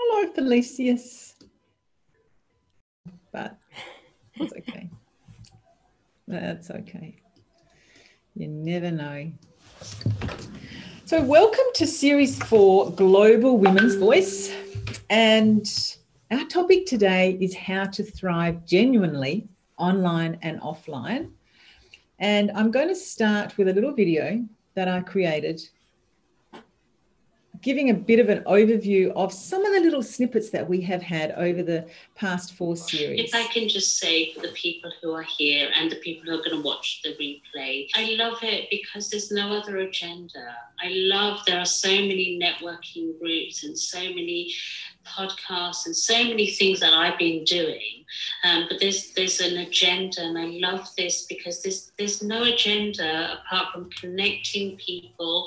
Hello, Felicius. But it's okay. That's okay. You never know. So, welcome to series four Global Women's Voice. And our topic today is how to thrive genuinely online and offline. And I'm going to start with a little video that I created giving a bit of an overview of some of the little snippets that we have had over the past four series. If I can just say for the people who are here and the people who are going to watch the replay, I love it because there's no other agenda. I love there are so many networking groups and so many podcasts and so many things that I've been doing. Um, but there's there's an agenda, and I love this because there's there's no agenda apart from connecting people,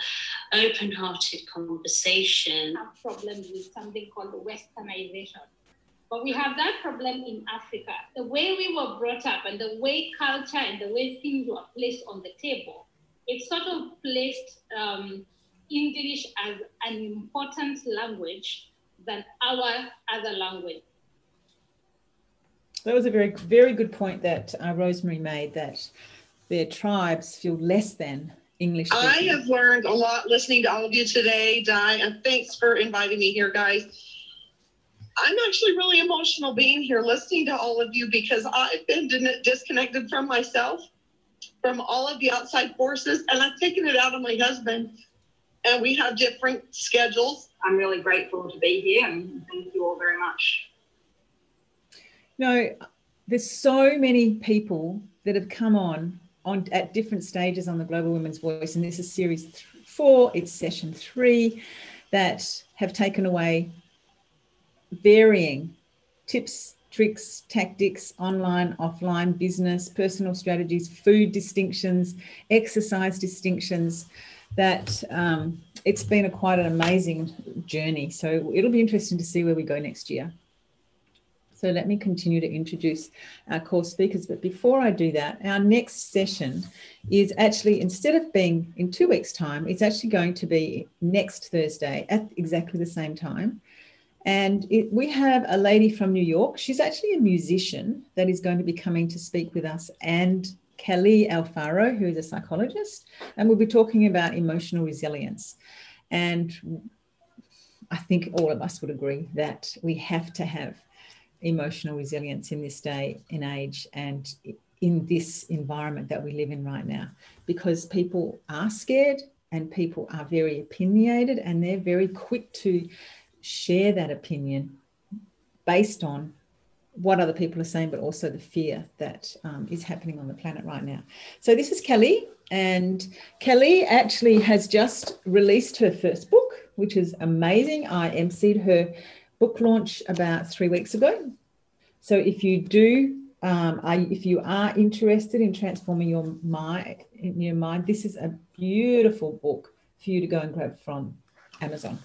open-hearted conversation. Have problems with something called westernization. But we have that problem in Africa. The way we were brought up and the way culture and the way things were placed on the table, it sort of placed um, English as an important language than our other language. That was a very, very good point that uh, Rosemary made that their tribes feel less than English. Speaking. I have learned a lot listening to all of you today, Di, and thanks for inviting me here, guys. I'm actually really emotional being here listening to all of you because I've been disconnected from myself, from all of the outside forces, and I've taken it out on my husband. And we have different schedules I'm really grateful to be here and thank you all very much. You know, there's so many people that have come on on at different stages on the Global Women's Voice, and this is series th- four, it's session three, that have taken away varying tips, tricks, tactics, online, offline, business, personal strategies, food distinctions, exercise distinctions that um, it's been a quite an amazing journey. So it'll be interesting to see where we go next year. So let me continue to introduce our core speakers. But before I do that, our next session is actually, instead of being in two weeks' time, it's actually going to be next Thursday at exactly the same time. And it, we have a lady from New York. She's actually a musician that is going to be coming to speak with us and Kelly Alfaro, who is a psychologist, and we'll be talking about emotional resilience. And I think all of us would agree that we have to have emotional resilience in this day and age and in this environment that we live in right now because people are scared and people are very opinionated and they're very quick to share that opinion based on what other people are saying, but also the fear that um, is happening on the planet right now. So, this is Kelly, and Kelly actually has just released her first book, which is amazing. I emceed her book launch about three weeks ago. So, if you do, um, if you are interested in transforming your mind, in your mind, this is a beautiful book for you to go and grab from Amazon.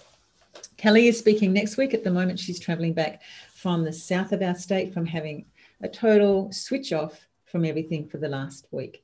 Kelly is speaking next week. At the moment, she's traveling back from the south of our state from having a total switch off from everything for the last week.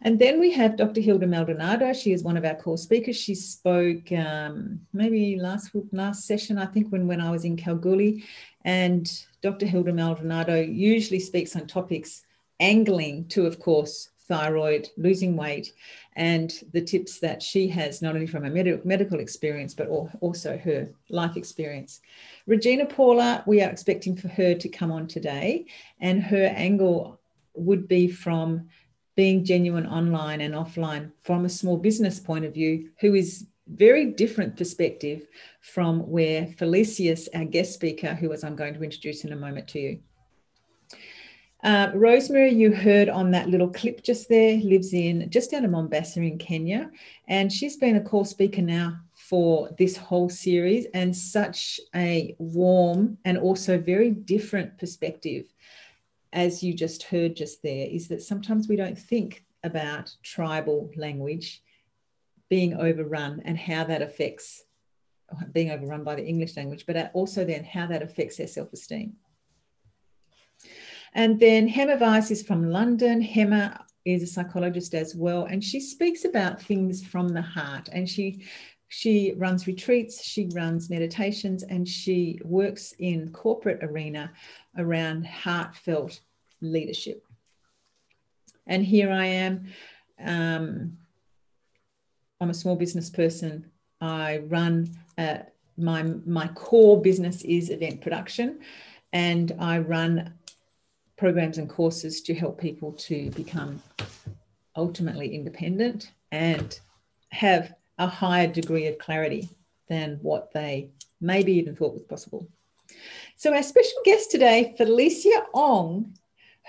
And then we have Dr. Hilda Maldonado. She is one of our core speakers. She spoke um, maybe last last session, I think, when, when I was in Kalgoorlie. And Dr. Hilda Maldonado usually speaks on topics angling to, of course, thyroid, losing weight, and the tips that she has, not only from her med- medical experience, but also her life experience. Regina Paula, we are expecting for her to come on today, and her angle would be from being genuine online and offline from a small business point of view, who is very different perspective from where Felicius, our guest speaker, who as I'm going to introduce in a moment to you. Uh, Rosemary, you heard on that little clip just there, lives in just out of Mombasa in Kenya. And she's been a core speaker now for this whole series and such a warm and also very different perspective, as you just heard just there, is that sometimes we don't think about tribal language being overrun and how that affects being overrun by the English language, but also then how that affects their self esteem. And then Hema Weiss is from London. Hema is a psychologist as well, and she speaks about things from the heart. And she She runs retreats, she runs meditations, and she works in corporate arena around heartfelt leadership. And here I am. Um, I'm a small business person. I run uh, my my core business is event production, and I run programs and courses to help people to become ultimately independent and have a higher degree of clarity than what they maybe even thought was possible. So, our special guest today, Felicia Ong,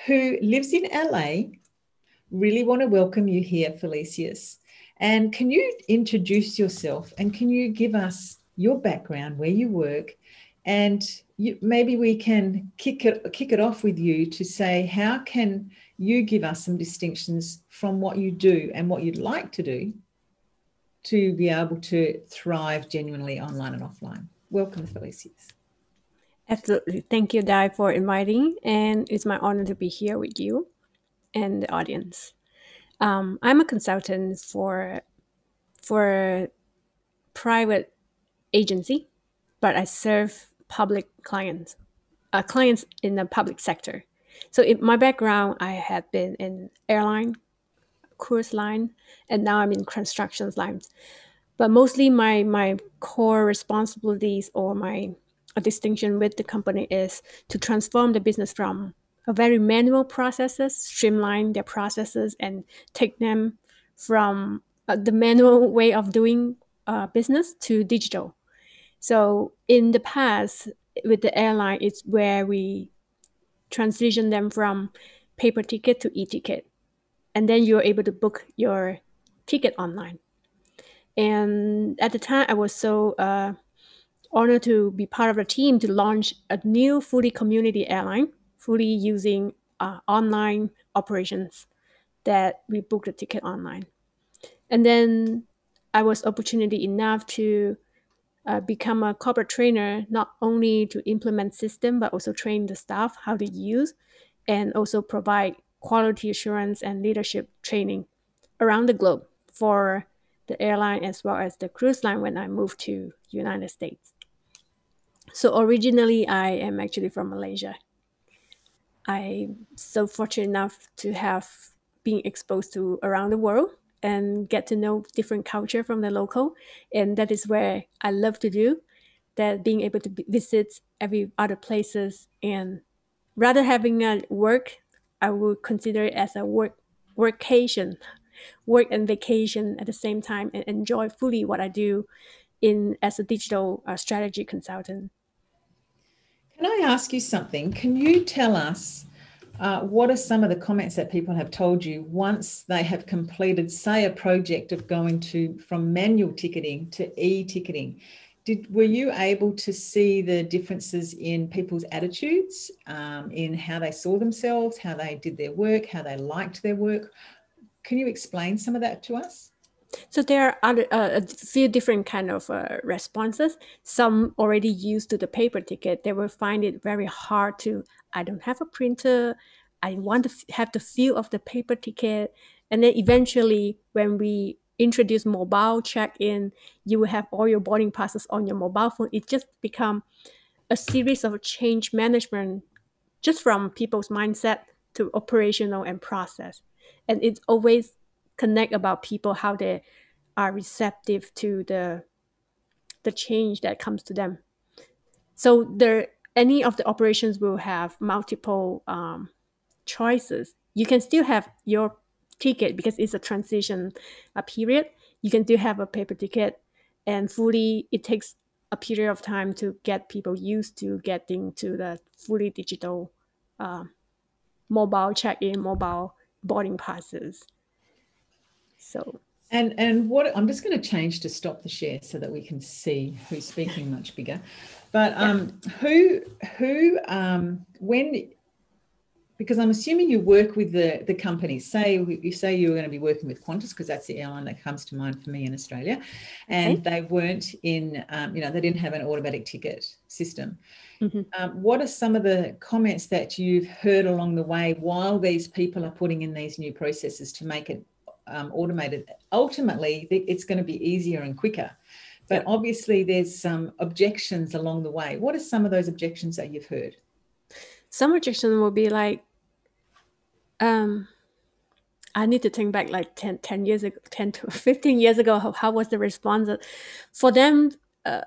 who lives in LA, really want to welcome you here, Felicias. And can you introduce yourself and can you give us your background, where you work, and you, maybe we can kick it kick it off with you to say how can you give us some distinctions from what you do and what you'd like to do to be able to thrive genuinely online and offline. Welcome, Felicias. Absolutely. Thank you, Di, for inviting. And it's my honor to be here with you and the audience. Um, I'm a consultant for for private agency, but I serve public clients, uh, clients in the public sector. So in my background, I have been in airline, cruise line, and now I'm in construction lines. But mostly my my core responsibilities or my distinction with the company is to transform the business from a very manual processes, streamline their processes, and take them from uh, the manual way of doing uh, business to digital. So in the past, with the airline, it's where we transition them from paper ticket to e-ticket, and then you're able to book your ticket online. And at the time, I was so uh, honored to be part of the team to launch a new fully community airline, fully using uh, online operations that we book the ticket online. And then I was opportunity enough to uh, become a corporate trainer, not only to implement system, but also train the staff how to use and also provide quality assurance and leadership training around the globe for the airline as well as the cruise line when I moved to United States. So originally, I am actually from Malaysia. I'm so fortunate enough to have been exposed to around the world and get to know different culture from the local, and that is where I love to do. That being able to visit every other places and rather having a work, I would consider it as a work workation, work and vacation at the same time, and enjoy fully what I do in as a digital uh, strategy consultant. Can I ask you something? Can you tell us uh, what are some of the comments that people have told you once they have completed, say, a project of going to from manual ticketing to e-ticketing? Did were you able to see the differences in people's attitudes, um, in how they saw themselves, how they did their work, how they liked their work? Can you explain some of that to us? So there are other, uh, a few different kind of uh, responses. Some already used to the paper ticket, they will find it very hard to. I don't have a printer. I want to have the feel of the paper ticket, and then eventually, when we introduce mobile check-in, you will have all your boarding passes on your mobile phone. It just become a series of change management, just from people's mindset to operational and process, and it's always connect about people how they are receptive to the the change that comes to them. So there any of the operations will have multiple um, choices. You can still have your ticket because it's a transition a period. You can still have a paper ticket and fully it takes a period of time to get people used to getting to the fully digital uh, mobile check-in mobile boarding passes so and and what I'm just going to change to stop the share so that we can see who's speaking much bigger. But um, who who um, when because I'm assuming you work with the the companies. Say you say you were going to be working with Qantas because that's the airline that comes to mind for me in Australia, and okay. they weren't in um, you know they didn't have an automatic ticket system. Mm-hmm. Um, what are some of the comments that you've heard along the way while these people are putting in these new processes to make it um, automated, ultimately it's going to be easier and quicker. but obviously there's some objections along the way. What are some of those objections that you've heard? Some rejection will be like, um, I need to think back like 10, 10 years ago, 10 to 15 years ago, how, how was the response? For them, uh,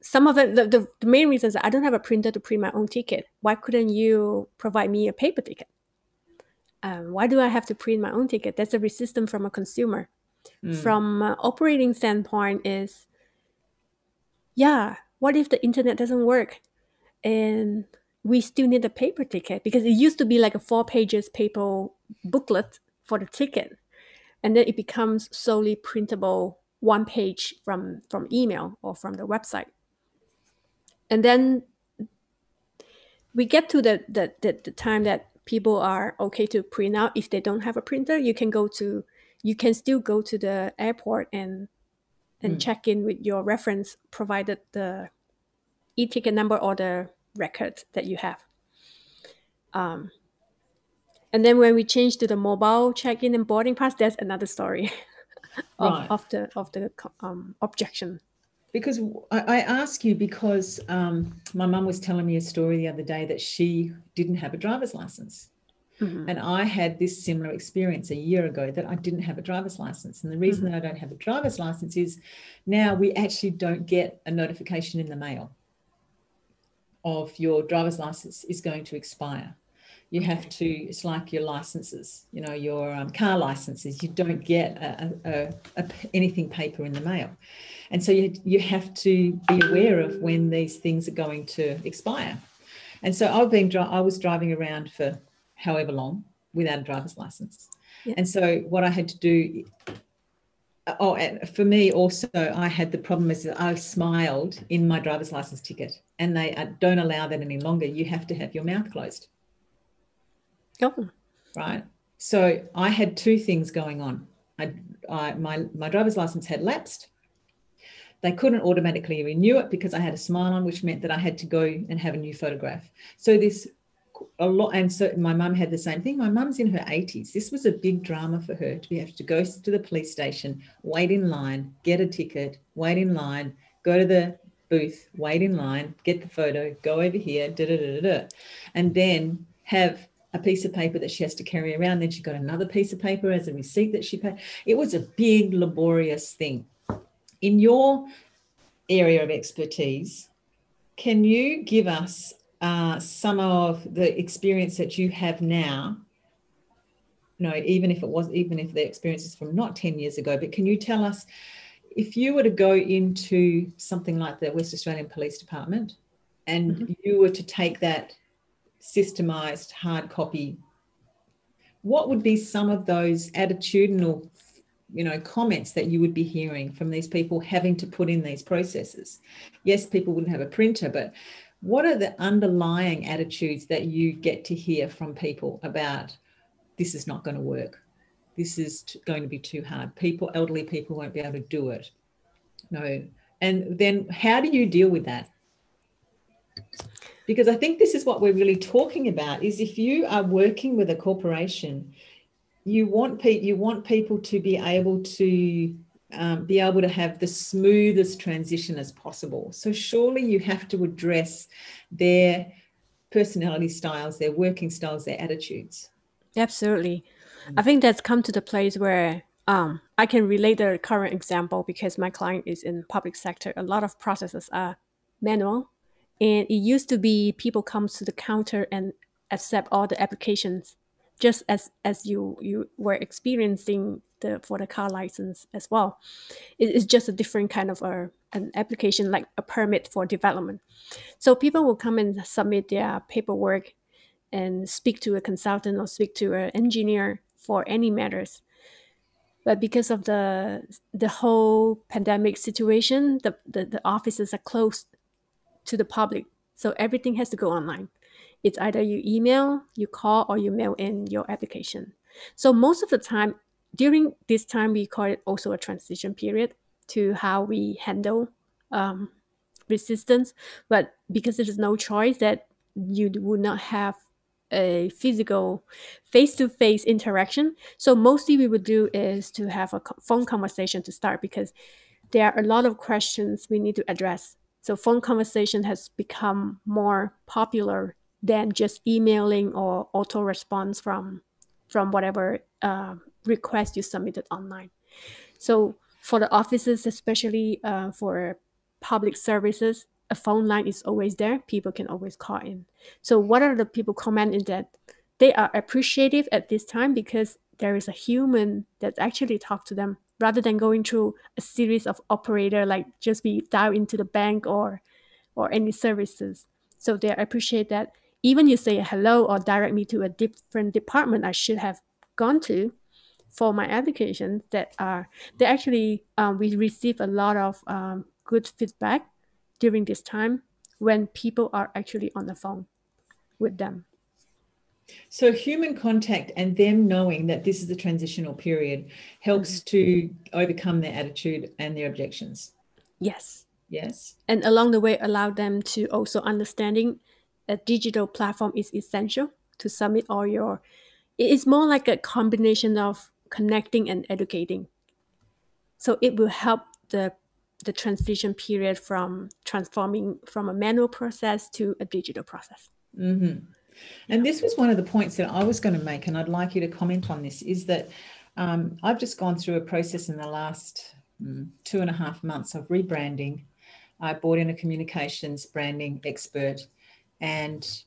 some of it, the, the, the main reasons I don't have a printer to print my own ticket. Why couldn't you provide me a paper ticket? Um, why do I have to print my own ticket? That's a resistance from a consumer. Mm. From uh, operating standpoint is, yeah, what if the internet doesn't work? And we still need a paper ticket because it used to be like a four pages paper booklet for the ticket and then it becomes solely printable one page from from email or from the website and then we get to the the, the, the time that people are okay to print out if they don't have a printer you can go to you can still go to the airport and and Mm. check in with your reference provided the e-ticket number or the record that you have um, and then when we change to the mobile check-in and boarding pass that's another story of, Right. of the of the um, objection Because I, I ask you because um, my mum was telling me a story the other day that she didn't have a driver's license. Mhm. And I had this similar experience a year ago that I didn't have a driver's license. And the reason that I don't have a driver's license is now we actually don't get a notification in the mail of your driver's license is going to expire. You have to, it's like your licenses, you know, your um, car licenses, you don't get a, a, a, anything paper in the mail. And so you, you have to be aware of when these things are going to expire. And so I've been, dri- I was driving around for however long without a driver's license. Yeah. And so what I had to do, oh, and for me also, I had the problem is that I smiled in my driver's license ticket, and they uh, don't allow that any longer. You have to have your mouth closed, oh right? So I had two things going on. I, I my my driver's license had lapsed. They couldn't automatically renew it because I had a smile on, which meant that I had to go and have a new photograph. So this a lot, and so my mum had the same thing. My mum's in her 80s. This was a big drama for her to be have to go to the police station, wait in line, get a ticket, wait in line, go to the booth, wait in line, get the photo, go over here, da da da, da and then have a piece of paper that she has to carry around. Then she got another piece of paper as a receipt that she paid. It was a big, laborious thing. In your area of expertise, can you give us uh, some of the experience that you have now? No, even if it was, even if the experience is from not 10 years ago, but can you tell us if you were to go into something like the West Australian Police Department and you were to take that systemized hard copy, what would be some of those attitudinal you know comments that you would be hearing from these people having to put in these processes? Yes people wouldn't have a printer but what are the underlying attitudes that you get to hear from people about this is not going to work. This is going to be too hard. People elderly people won't be able to do it. No. And then how do you deal with that because i think this is what we're really talking about is if you are working with a corporation you want pe- you want people to be able to um, be able to have the smoothest transition as possible. So surely you have to address their personality styles, their working styles, their attitudes. Absolutely. I think that's come to the place where um, I can relate the current example because my client is in public sector. A lot of processes are manual, and it used to be people comes to the counter and accept all the applications, just as as you you were experiencing the for the car license as well. It- it's just a different kind of a, an application, like a permit for development. So people will come and submit their paperwork and speak to a consultant or speak to an engineer for any matters. But because of the the whole pandemic situation, the, the, the offices are closed to the public. So everything has to go online. It's either you email, you call, or you mail in your application. So most of the time, during this time, we call it also a transition period to how we handle um, resistance. But because there is no choice that you would not have a physical face-to-face interaction so mostly we would do is to have a phone conversation to start because there are a lot of questions we need to address. So phone conversation has become more popular than just emailing or auto response from from whatever uh, request you submitted online. So for the offices, especially uh, for public services, a phone line is always there. People can always call in. So what are the people commenting that they are appreciative at this time because there is a human that actually talk to them rather than going through a series of operator like just be dial into the bank or or any services. So they appreciate that even you say hello or direct me to a different department I should have gone to for my applications that are they actually um, we receive a lot of um, good feedback during this time when people are actually on the phone with them so human contact and them knowing that this is a transitional period helps mm-hmm. to overcome their attitude and their objections. Yes. Yes. And along the way allow them to also understanding a digital platform is essential to submit all your it's more like a combination of connecting and educating. So it will help the the transition period from transforming from a manual process to a digital process. Mm-hmm. And this was one of the points that i was going to make and i'd like you to comment on this is that um, i've just gone through a process in the last mm, two and a half months of rebranding i brought in a communications branding expert and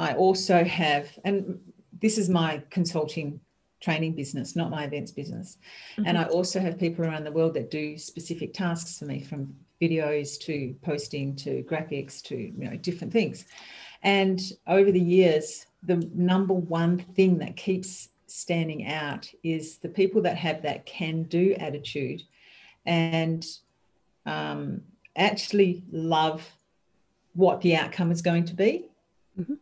I also have, and this is my consulting training business, not my events business. Mm-hmm. And I also have people around the world that do specific tasks for me from videos to posting to graphics to you know different things. And over the years, the number one thing that keeps standing out is the people that have that can do attitude and um, actually love what the outcome is going to be mm-hmm.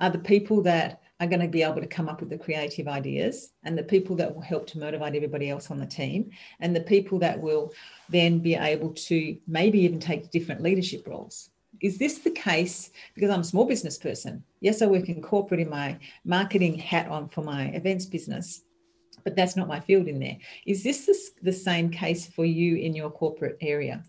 are the people that are going to be able to come up with the creative ideas and the people that will help to motivate everybody else on the team and the people that will then be able to maybe even take different leadership roles is this the case because i'm a small business person yes i work in corporate in my marketing hat on for my events business but that's not my field in there is this the, same case for you in your corporate area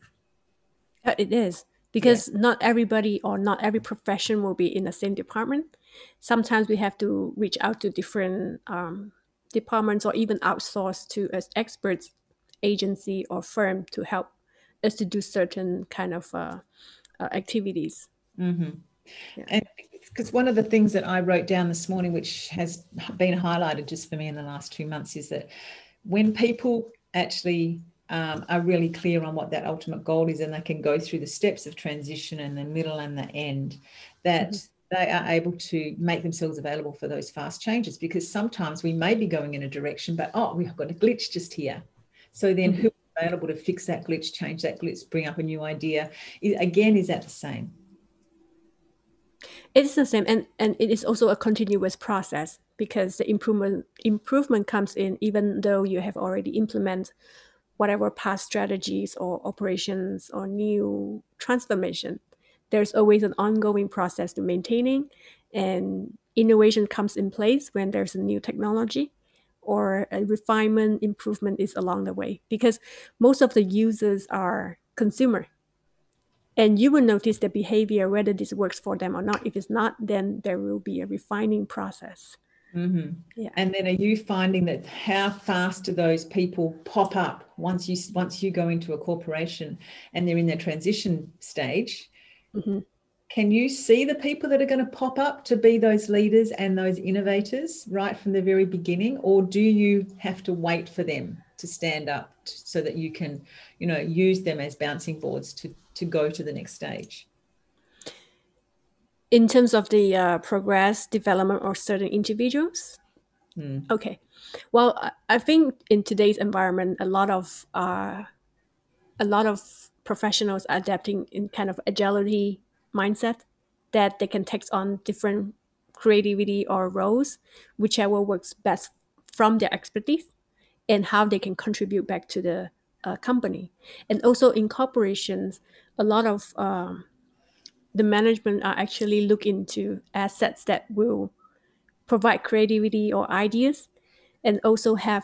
uh, it is because yeah. not everybody or not every profession will be in the same department. Sometimes we have to reach out to different um, departments or even outsource to as experts agency or firm to help us to do certain kind of uh, uh, activities. Mm-hmm. Yeah. And because one of the things that I wrote down this morning, which has been highlighted just for me in the last two months, is that when people actually um, are really clear on what that ultimate goal is and they can go through the steps of transition and the middle and the end, that mm-hmm. they are able to make themselves available for those fast changes because sometimes we may be going in a direction, but oh, we've got a glitch just here. So then mm-hmm. who available to fix that glitch, change that glitch, bring up a new idea? Again, is that the same? It's the same, and and it is also a continuous process because the improvement improvement comes in even though you have already implemented whatever past strategies or operations or new transformation. There's always an ongoing process to maintaining, and innovation comes in place when there's a new technology or a refinement improvement is along the way because most of the users are consumer and you will notice the behavior whether this works for them or not if it's not then there will be a refining process Mm-hmm. Yeah. And then are you finding that how fast do those people pop up once you once you go into a corporation and they're in their transition stage? Mm-hmm. Can you see the people that are going to pop up to be those leaders and those innovators right from the very beginning, or do you have to wait for them to stand up so that you can, you know, use them as bouncing boards to to go to the next stage? in terms of the uh, progress development of certain individuals mm. okay well i think in today's environment a lot of uh, a lot of professionals are adapting in kind of agility mindset that they can take on different creativity or roles whichever works best from their expertise and how they can contribute back to the uh, company and also in corporations a lot of um, the management are actually look into assets that will provide creativity or ideas and also have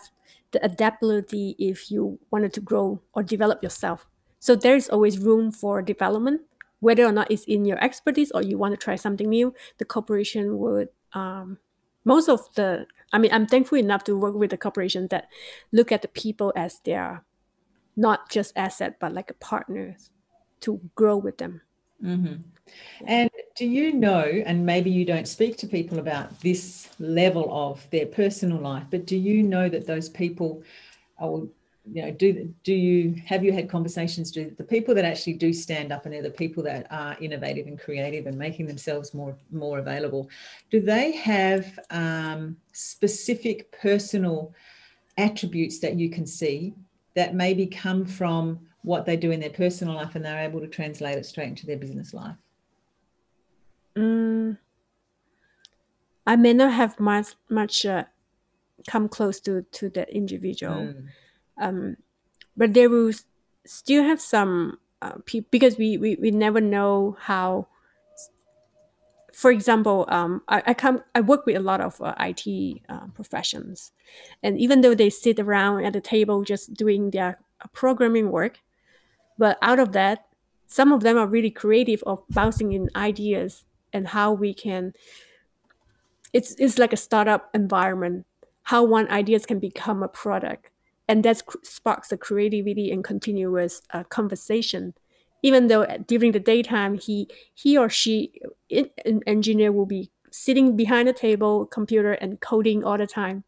the adaptability if you wanted to grow or develop yourself. So there's always room for development, whether or not it's in your expertise or you want to try something new. The corporation would um, most of the. I mean, I'm thankful enough to work with a corporation that look at the people as their not just asset but like a partner to grow with them. Mm-hmm. And do you know, and maybe you don't speak to people about this level of their personal life, but do you know that those people are, you know, do do you have you had conversations? Do the people that actually do stand up and they're the people that are innovative and creative and making themselves more more available, do they have um, specific personal attributes that you can see that maybe come from what they do in their personal life and they're able to translate it straight into their business life? Mm, I may not have much much uh, come close to to that individual, Mm. Um, but there will still have some uh, people because we, we we never know how. For example, um, I, I come I work with a lot of uh, IT uh, professions, and even though they sit around at the table just doing their programming work, but out of that, some of them are really creative of bouncing in ideas and how we can it's it's like a startup environment how one ideas can become a product and that sparks the creativity and continuous uh, conversation even though during the daytime he he or she it, an engineer will be sitting behind a table computer and coding all the time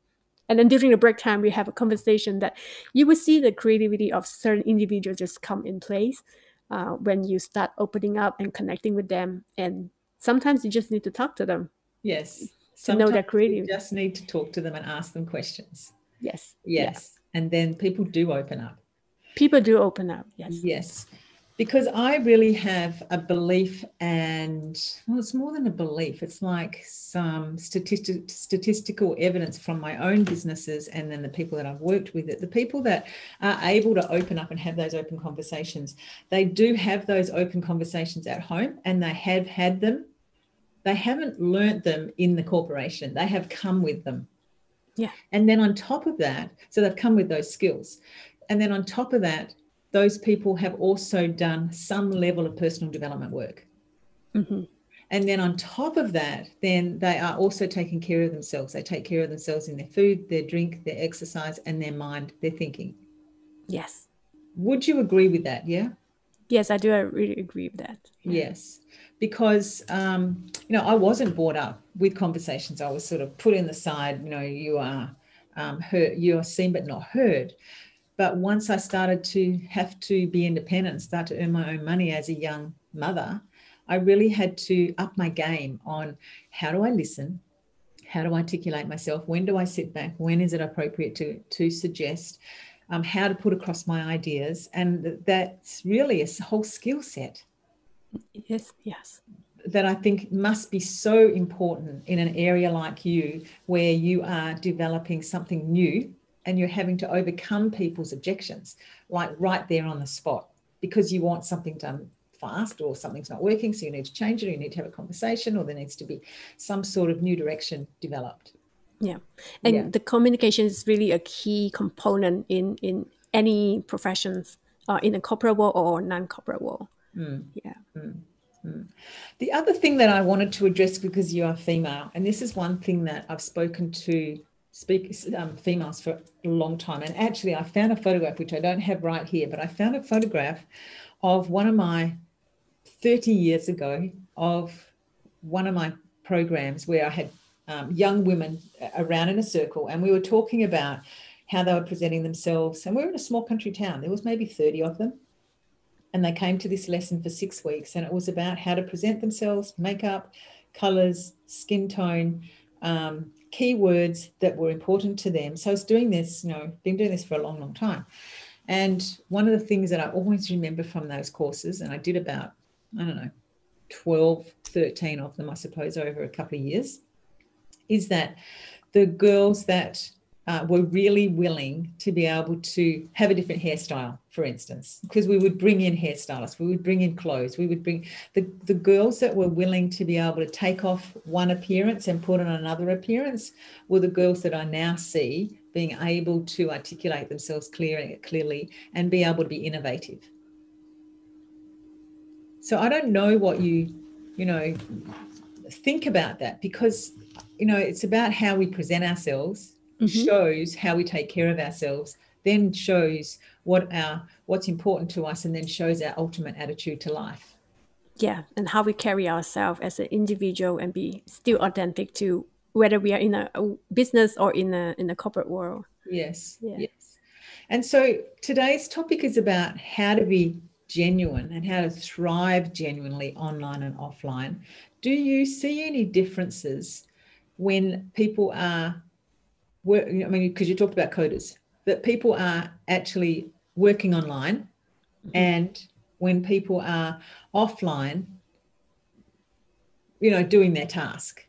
and then during the break time we have a conversation that you will see the creativity of certain individuals just come in place uh, when you start opening up and connecting with them and sometimes you just need to talk to them Yes. To know their Sometimes you just need to talk to them and ask them questions. yes yeah. And then people do open up. people do open up yes Yes. Because I really have a belief, and well, it's more than a belief. It's like some statistic, statistical evidence from my own businesses and then the people that I've worked with. It the people that are able to open up and have those open conversations, they do have those open conversations at home, and they have had them. They haven't learnt them in the corporation. They have come with them. Yeah. And then on top of that, so they've come with those skills. And then on top of that, those people have also done some level of personal development work. hmm And then on top of that, then they are also taking care of themselves. They take care of themselves in their food, their drink, their exercise, and their mind, their thinking. yes Would you agree with that? Yeah. yes i do I really agree with that Yeah. Yes. Because, um, you know, I wasn't brought up with conversations. I was sort of put in the side, you know, you are um, heard, you are seen but not heard. But once I started to have to be independent, start to earn my own money as a young mother, I really had to up my game on how do I listen? How do I articulate myself? When do I sit back? When is it appropriate to, to suggest? Um, how to put across my ideas? And that's really a whole skill set yes yes that I think must be so important in an area like you, where you are developing something new and you're having to overcome people's objections, like right there on the spot, because you want something done fast or something's not working. So you need to change it, or you need to have a conversation, or there needs to be some sort of new direction developed. Yeah. and Yeah. the communication is really a key component in in any professions uh, in a corporate world or non-corporate world Mm. yeah The other thing that I wanted to address because you are female, and this is one thing that I've spoken to speak um, females for a long time, and actually I found a photograph which I don't have right here, but I found a photograph of one of my 30 years ago of one of my programs where I had um, young women around in a circle, and we were talking about how they were presenting themselves, and we were in a small country town. There was maybe 30 of them and they came to this lesson for six weeks and it was about how to present themselves makeup colors skin tone um, keywords that were important to them. So i was doing this you know been doing this for a long long time. And one of the things that i always remember from those courses and i did about i don't know 12 13 of them i suppose over a couple of years is that the girls that uh, were really willing to be able to have a different hairstyle, for instance, because we would bring in hairstylists, we would bring in clothes, we would bring the, the girls that were willing to be able to take off one appearance and put on another appearance were the girls that I now see being able to articulate themselves clear, clearly and be able to be innovative. So I don't know what you, you know, think about that because, you know, it's about how we present ourselves mm-hmm. shows how we take care of ourselves then shows what our what's important to us and then shows our ultimate attitude to life yeah and how we carry ourselves as an individual and be still authentic to whether we are in a, a business or in a in a corporate world yes yeah. yes and so today's topic is about how to be genuine and how to thrive genuinely online and offline do you see any differences when people are work, I mean, because you talked about coders, that people are actually working online mm-hmm. and when people are offline, you know, doing their task.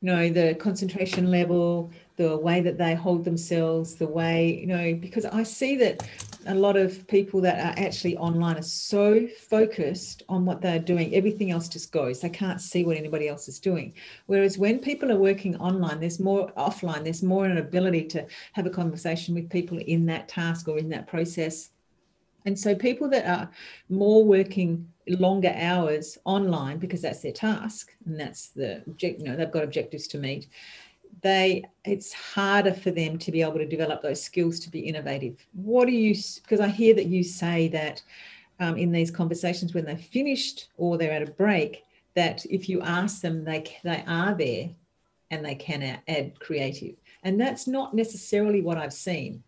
You know, the concentration level, the way that they hold themselves, the way, you know, because I see that a lot of people that are actually online are so focused on what they're doing, everything else just goes. They can't see what anybody else is doing. Whereas when people are working online, there's more offline, there's more an ability to have a conversation with people in that task or in that process. And so people that are more working longer hours online because that's their task and that's the object, you know, they've got objectives to meet they it's harder for them to be able to develop those skills to be innovative. What do you because i hear that you say that um, in these conversations when they're finished or they're at a break that if you ask them they they are there and they can add creative. And that's not necessarily what i've seen.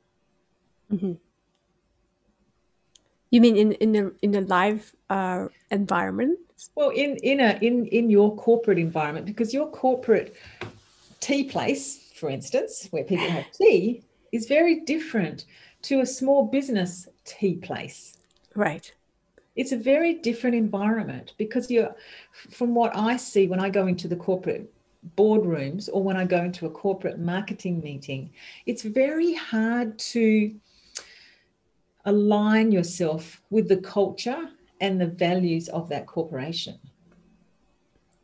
Mm-hmm. you mean in in the in the live uh, environment? Well in in a in in your corporate environment because your corporate tea place, for instance, where people have tea, is very different to a small business tea place. Right. It's a very different environment because you're, from what I see when I go into the corporate boardrooms or when I go into a corporate marketing meeting, it's very hard to align yourself with the culture and the values of that corporation.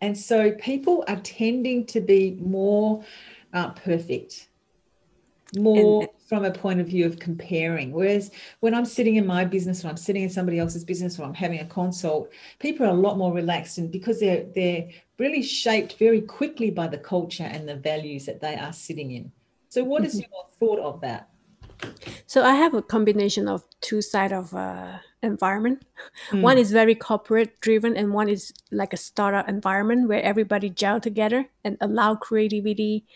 And so people are tending to be more uh, perfect, more and, from a point of view of comparing. Whereas when I'm sitting in my business or I'm sitting in somebody else's business or I'm having a consult, people are a lot more relaxed and because they're they're really shaped very quickly by the culture and the values that they are sitting in. So what is mm-hmm. your thought of that? So I have a combination of two side of uh, environment. Mm. One is very corporate driven, and one is like a startup environment where everybody gel together and allow creativity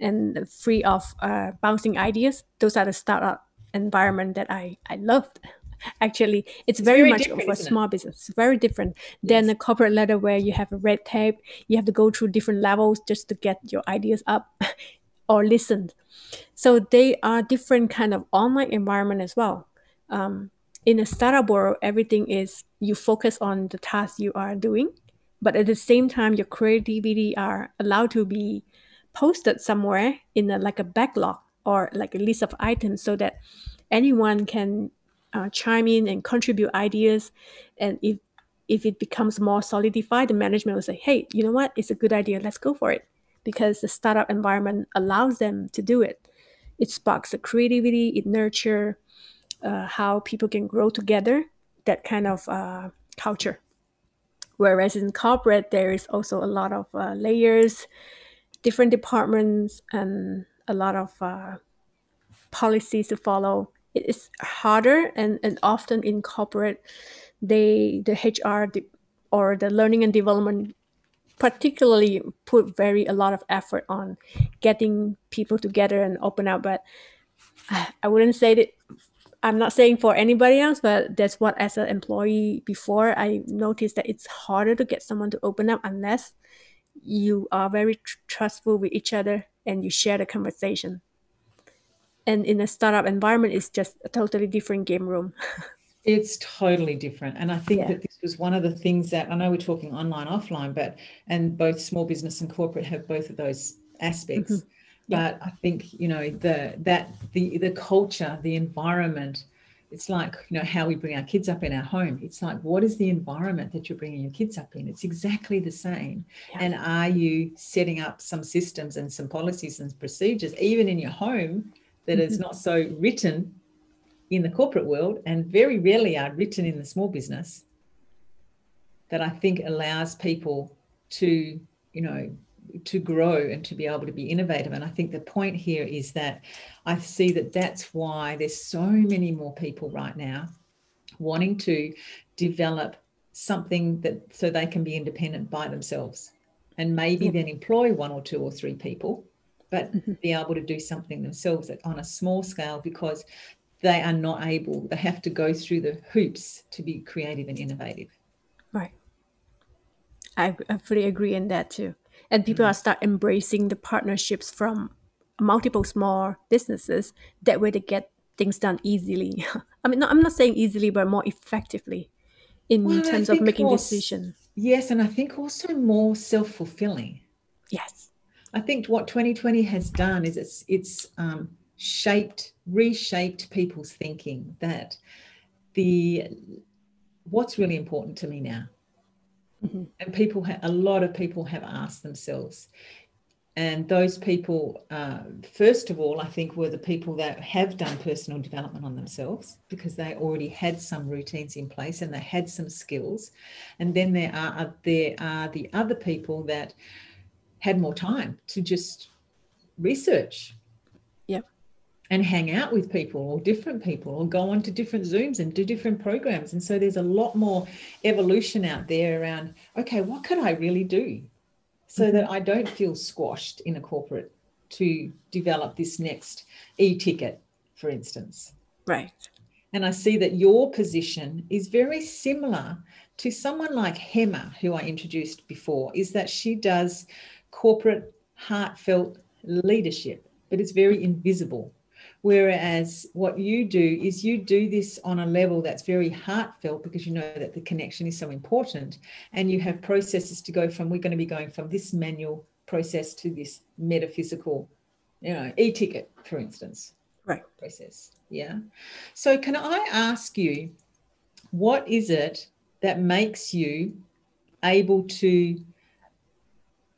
and free of uh, bouncing ideas. Those are the startup environment that I I loved. Actually, it's, it's very, very, much of a small it? business. It's very different yes. than the corporate ladder where you have a red tape. You have to go through different levels just to get your ideas up or listened. So they are different kind of online environment as well. Um, in a startup world, everything is you focus on the task you are doing, but at the same time, your creativity are allowed to be posted somewhere in a, like a backlog or like a list of items, so that anyone can uh, chime in and contribute ideas. And if if it becomes more solidified, the management will say, "Hey, you know what? It's a good idea. Let's go for it." because the startup environment allows them to do it. It sparks the creativity, it nurtures uh, how people can grow together, that kind of uh, culture. Whereas in corporate, there is also a lot of uh, layers, different departments, and a lot of uh, policies to follow. It is harder, and, and often in corporate, they the HR de- or the learning and development particularly put very a lot of effort on getting people together and open up but i wouldn't say that i'm not saying for anybody else but that's what as an employee before i noticed that it's harder to get someone to open up unless you are very tr- trustful with each other and you share the conversation and in a startup environment it's just a totally different game room It's totally different. And I think yeah. that this was one of the things that I know we're talking online, offline, but and both small business and corporate have both of those aspects. Mm-hmm. But i think you know the that the the culture the environment it's like you know how we bring our kids up in our home. It's like what is the environment that you're bringing your kids up in? It's exactly the same. Yeah. and are you setting up some systems and some policies and procedures even in your home that is mm-hmm. not so written in the corporate world and very rarely are written in the small business that i think allows people to you know to grow and to be able to be innovative and i think the point here is that i see that that's why there's so many more people right now wanting to develop something that so they can be independent by themselves and maybe Yeah. then employ one or two or three people but Mhm. be able to do something themselves on a small scale because they are not able they have to go through the hoops to be creative and innovative Right. I, I fully agree in that too. And people Mm-hmm. are start embracing the partnerships from multiple small businesses. That way they get things done easily. I mean, no, I'm not saying easily, but more effectively in Well, terms of making also- decisions. yes and i think also more self-fulfilling Yes. I think what 2020 has done is it's it's um, shaped, reshaped people's thinking that the what's really important to me now, Mhm. and people ha- a lot of people have asked themselves, and those people, uh, first of all, I think were the people that have done personal development on themselves because they already had some routines in place and they had some skills, and then there are there are the other people that had more time to just research. And hang out with people or different people or go on to different Zooms and do different programs. And so there's a lot more evolution out there around, okay, what could I really do so mm-hmm. that I don't feel squashed in a corporate to develop this next e ticket, for instance? Right. And I see that your position is very similar to someone like Hema, who I introduced before, is that she does corporate heartfelt leadership, but it's very invisible. Whereas what you do is you do this on a level that's very heartfelt because you know that the connection is so important. And you have processes to go from, we're going to be going from this manual process to this metaphysical, you know, e ticket, for instance Right. process. Yeah. So, can I ask you, what is it that makes you able to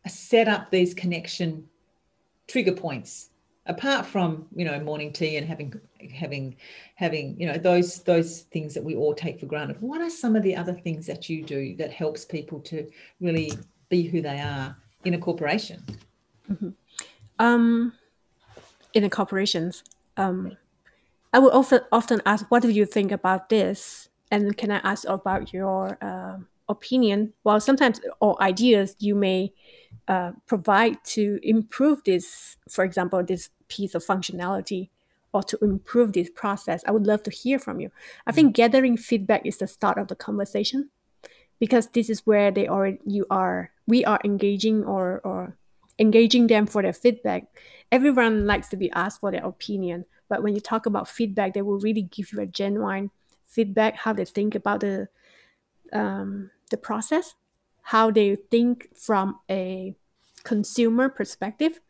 set up these connection trigger points? Apart from you know morning tea and having having having you know those those things that we all take for granted, what are some of the other things that you do that helps people to really be who they are in a corporation? Um, in the corporations, um, I would often often ask, "What do you think about this?" And can I ask about your um opinion? Well, sometimes or ideas you may uh, provide to improve this, for example, this piece of functionality, or to improve this process. I would love to hear from you. I think gathering feedback is the start of the conversation because this is where they are. You are. We are engaging or or engaging them for their feedback everyone likes to be asked for their opinion but when you talk about feedback they will really give you a genuine feedback how they think about the um, the process how they think from a consumer perspective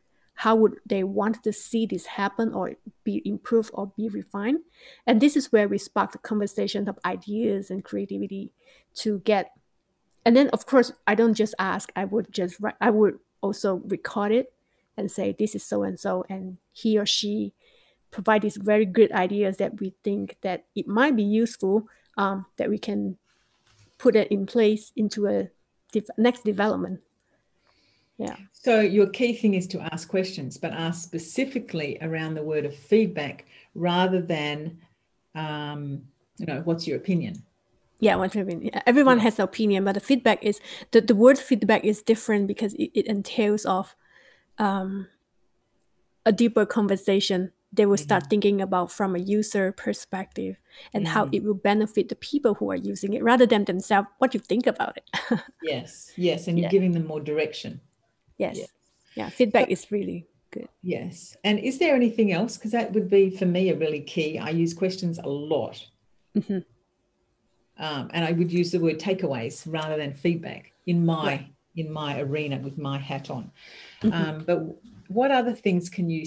how would they want to see this happen or be improved or be refined. And this is where we spark the conversation of ideas and creativity to get. And then of course i don't just ask i would just write i would also record it and say this is so and so and he or she provide these very good ideas that we think that it might be useful um, that we can put it in place into a de- next development yeah So your key thing is to ask questions, but ask specifically around the word of feedback rather than, um, you know, what's your opinion? yeah what I mean, yeah, everyone Yeah. has an opinion but the feedback is the, the word feedback is different because it, it entails of um, a deeper conversation they will start thinking about from a user perspective and how Mhm. it will benefit the people who are using it rather than themselves what you think about it Yes, yes, and you're Yeah. giving them more direction. yes Yeah. yeah feedback is really good Yes. And is there anything else? Because that would be for me a really key. I use questions a lot. Mhm. Um, and I would use the word takeaways rather than feedback in my Right. in my arena with my hat on. Mhm. Um, but what other things can you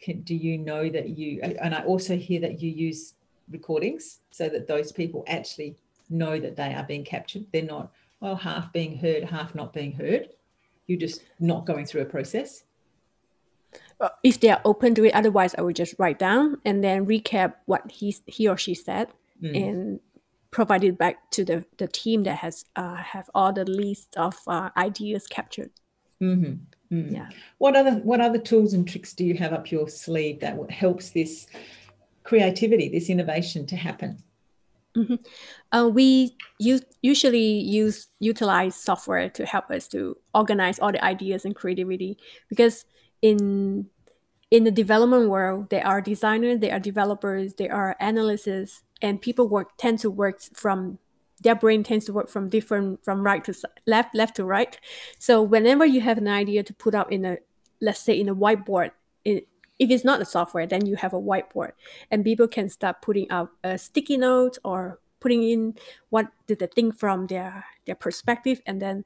can, do you know that you and I also hear that you use recordings so that those people actually know that they are being captured. They're not well half being heard, half not being heard. You're just not going through a process. If they are open to it, otherwise I would just write down and then recap what he he or she said mm. and provide it back to the, the team that has uh, have all the list of uh, ideas captured. Mm-hmm. Mm. Yeah. What other what other tools and tricks do you have up your sleeve that helps this creativity, this innovation to happen? Mm-hmm. Uh, we use, usually use utilize software to help us to organize all the ideas and creativity because in in the development world there are designers there are developers there are analysts and people work tend to work from their brain tends to work from different from right to left left to right. So whenever you have an idea to put up in a let's say in a whiteboard it, if it's not a software then you have a whiteboard. And people can start putting up a sticky note or putting in what did they think from their their perspective and then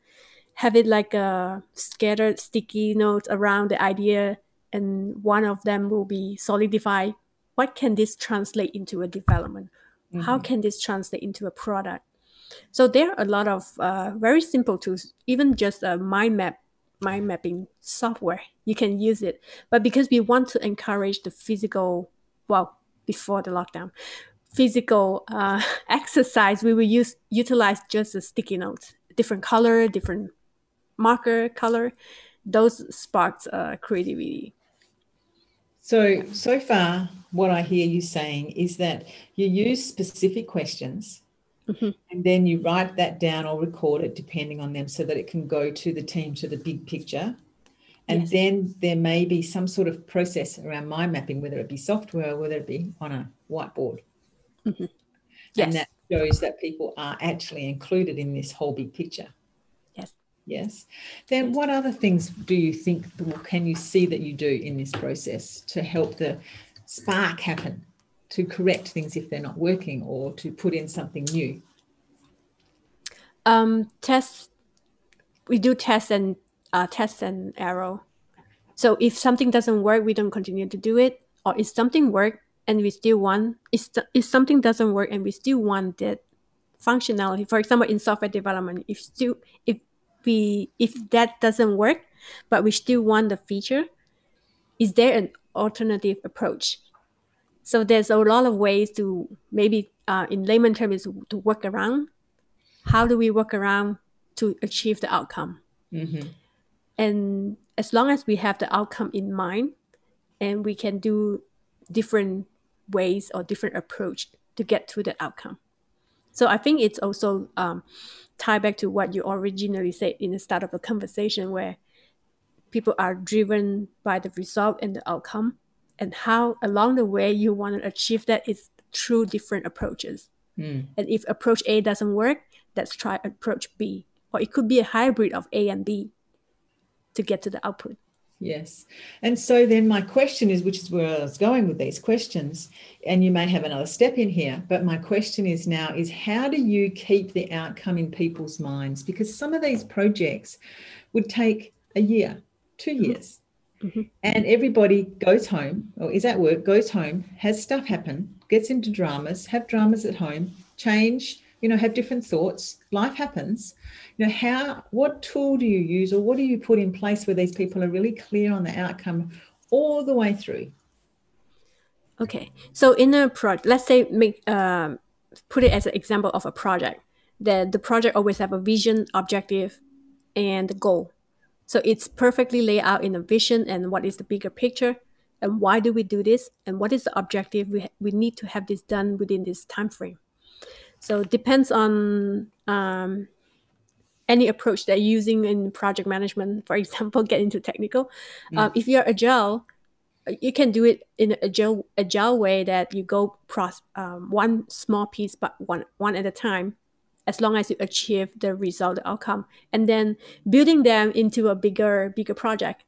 have it like a scattered sticky notes around the idea and one of them will be solidify what can this translate into a development? Mm-hmm. how can this translate into a product so there are a lot of uh, very simple tools even just a mind map mind mapping software. You can use it. But because we want to encourage the physical well before the lockdown physical uh, exercise we will use utilize just the sticky notes. Different color different marker color. Those sparks uh, creativity. So so far what i hear you saying is that you use specific questions mm-hmm. and then you write that down or record it depending on them so that it can go to the team to the big picture and yes. then there may be some sort of process around mind mapping whether it be software or whether it be on a whiteboard mm-hmm. yes. and that shows that people are actually included in this whole big picture Yes. Yes. Then what other things do you think, can you see that you do in this process to help the spark happen, to correct things if they're not working or to put in something new? Um, tests, we do tests and uh, tests and error. So if something doesn't work, we don't continue to do it. Or if something work and we still want, if, if something doesn't work and we still want that functionality, for example, in software development, if still if we if that doesn't work but we still want the feature is there an alternative approach so there's a lot of ways to maybe uh, in layman terms to work around. How do we work around to achieve the outcome? Mm-hmm. and as long as we have the outcome in mind and we can do different ways or different approach to get to the outcome. So i think it's also um, tie back to what you originally said in the start of the conversation where people are driven by the result and the outcome and how along the way you want to achieve that is through different approaches mm. and if approach a doesn't work let's try approach b or it could be a hybrid of a and b to get to the output Yes. And so then my question is, which is where I was going with these questions, and you may have another step in here, but my question is now is how do you keep the outcome in people's minds? Because some of these projects would take a year, two mm-hmm. years. Mm-hmm. And everybody goes home or is at work, goes home, has stuff happen, gets into dramas, have dramas at home, change, you know, have different thoughts. Life happens you know how what tool do you use or what do you put in place where these people are really clear on the outcome all the way through okay so in a project let's say make um, put it as an example of a project that the project always have a vision objective and goal so it's perfectly laid out in a vision and what is the bigger picture and why do we do this and what is the objective we, we need to have this done within this time frame so it depends on um, any approach that you're using in project management, for example, get into technical. Mm. Um, if you're agile, you can do it in an agile, agile way that you go pros, um, one small piece, but one one at a time, as long as you achieve the result, outcome, and then building them into a bigger bigger project.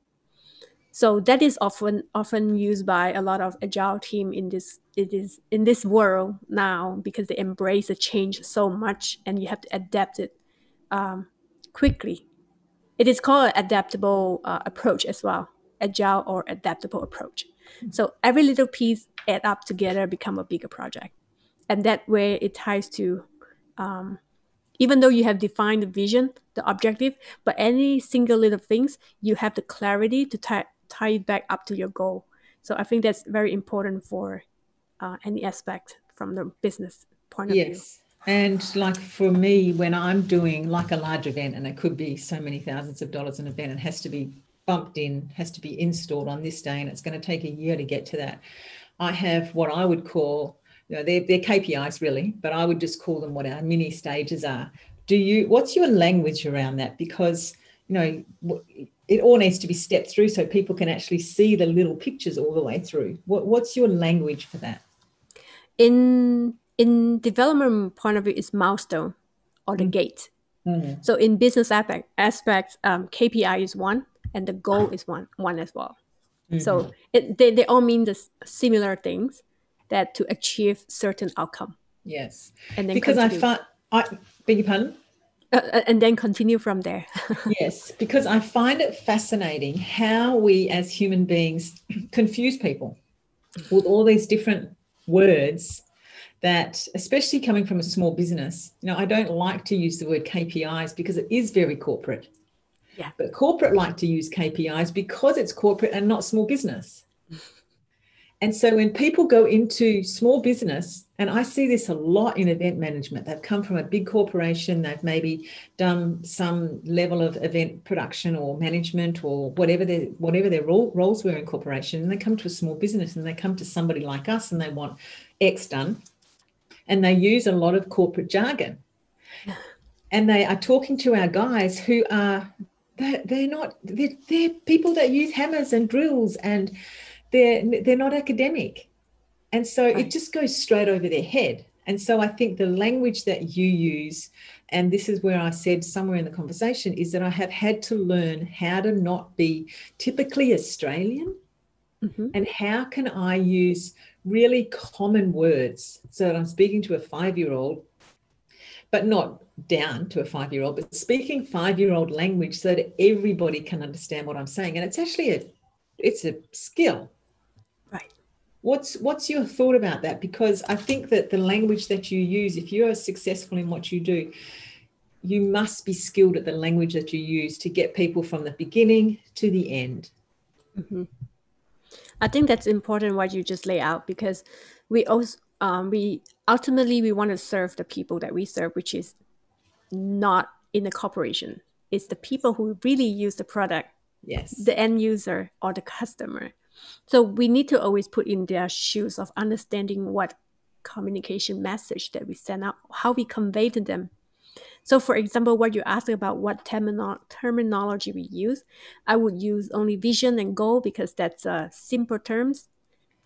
So that is often often used by a lot of agile team in this it is in this world now because they embrace the change so much, and you have to adapt it um, quickly. It is called adaptable uh, approach as well. agile or adaptable approach. So every little piece add up together become a bigger project, and that way it ties to. Um, even though you have defined the vision, the objective, but any single little things, you have the clarity to tie, tie it back up to your goal. So I think that's very important for uh, any aspect from the business point of yes. view. Yes. And like for me, when I'm doing like a large event, and it could be so many thousands of dollars an event, it has to be bumped in, has to be installed on this day, and it's going to take a year to get to that. I have what I would call, you know, they're, they're KPIs really, but I would just call them what our mini stages are. Do you, what's your language around that? Because, you know, it all needs to be stepped through so people can actually see the little pictures all the way through. What, what's your language for that? In in development point of view, it's milestone or the mm-hmm. gate. Mm-hmm. So in business aspect, aspects, um, KPI is one, and the goal is one one as well. Mm-hmm. So it, they, they all mean the similar things that to achieve certain outcome. Yes. And then because continue. I find I beg your pardon. Uh, uh and then continue from there. yes, because I find it fascinating how we as human beings confuse people with all these different words that especially coming from a small business you know i don't like to use the word kpis because it is very corporate yeah. but corporate like to use kpis because it's corporate and not small business and so when people go into small business and i see this a lot in event management they've come from a big corporation they've maybe done some level of event production or management or whatever their whatever their role, roles were in corporation and they come to a small business and they come to somebody like us and they want x done and they use a lot of corporate jargon. And they are talking to our guys who are they're, they're not they're, they're people that use hammers and drills and they're they're not academic. And so right. it just goes straight over their head. And so I think the language that you use, and this is where I said somewhere in the conversation, is that I have had to learn how to not be typically Australian. Mm-hmm. And how can I use really common words so that I'm speaking to a five year old, but not down to a five year old, but speaking five year old language so that everybody can understand what I'm saying. And it's actually a it's a skill. What's what's your thought about that? Because I think that the language that you use, if you are successful in what you do, you must be skilled at the language that you use to get people from the beginning to the end. Mm-hmm. I think that's important what you just lay out because we also um, we ultimately we want to serve the people that we serve, which is not in the corporation. It's the people who really use the product. Yes. The end user or the customer. So we need to always put in their shoes of understanding what communication message that we send out, how we convey to them so, for example, what you asked about what termino- terminology we use, I would use only vision and goal because that's uh, simple terms.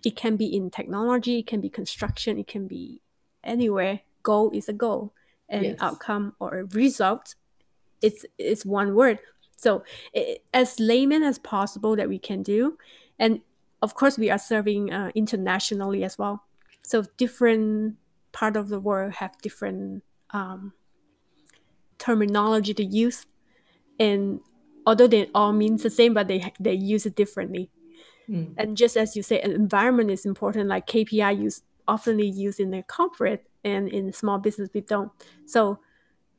It can be in technology, it can be construction, it can be anywhere. Goal is a goal, and yes. outcome or a result, it's it's one word. So, it, as layman as possible that we can do, and of course, we are serving uh, internationally as well. So, different part of the world have different um, terminology to use. And although they all means the same but they they use it differently. Mm. and just as you say an environment is important like kpi use oftenly used in the corporate and in small business we don't. So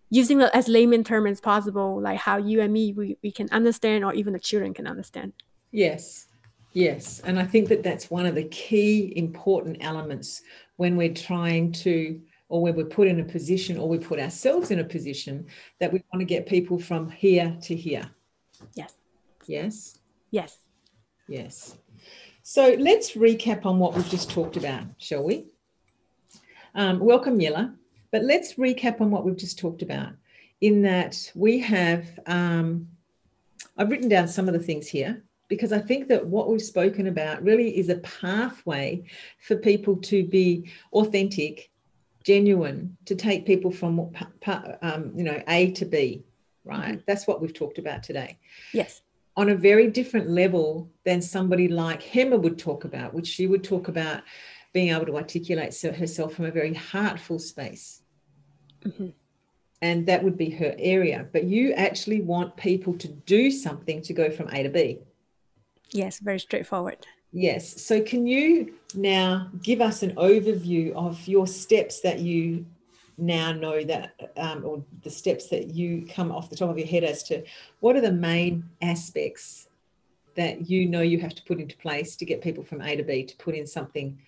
using it as layman term as possible like how you and me we, we can understand or even the children can understand. Yes yes and i think that that's one of the key important elements when we're trying to or when we're put in a position or we put ourselves in a position that we want to get people from here to here. Yes. Yes. Yes. Yes. So let's recap on what we've just talked about, shall we? Um, welcome, Yella. But let's recap on what we've just talked about. In that we have, um, I've written down some of the things here because I think that what we've spoken about really is a pathway for people to be authentic genuine to take people from um, you know A to B, right? Mm-hmm. That's what we've talked about today. Yes. On a very different level than somebody like Hema would talk about, which she would talk about being able to articulate herself from a very heartful space. Mm-hmm. And that would be her area. But you actually want people to do something to go from A to B. Yes, very straightforward. Yes. So, can you now give us an overview of your steps that you now know that, um, or the steps that you come off the top of your head as to what are the main aspects that you know you have to put into place to get people from A to B to put in something,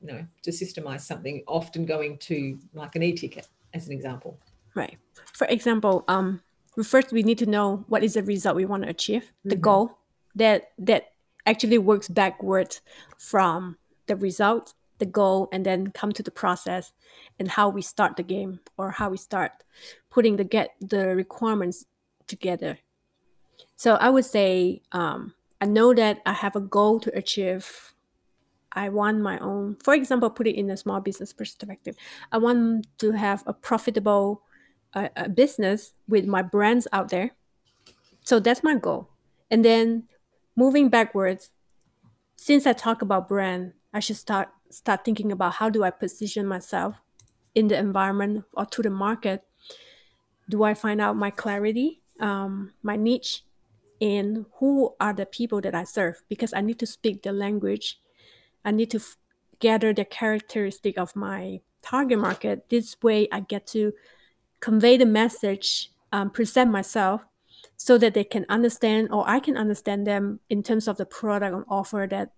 you know, to systemize something, often going to like an e-ticket as an example. Right. For example, um, first we need to know what is the result we want to achieve, the Mhm. goal that that actually works backward from the result, the goal, and then come to the process and how we start the game or how we start putting the get the requirements together. So I would say um, I know that I have a goal to achieve. I want my own, for example, put it in a small business perspective. I want to have a profitable uh, a business with my brands out there. So that's my goal. And then moving backwards, since I talk about brand, I should start start thinking about how do I position myself in the environment or to the market. Do I find out my clarity, um, my niche, and who are the people that I serve? Because I need to speak the language. I need to f- gather the characteristic of my target market. This way, I get to convey the message, um, present myself so that they can understand or I can understand them in terms of the product or offer that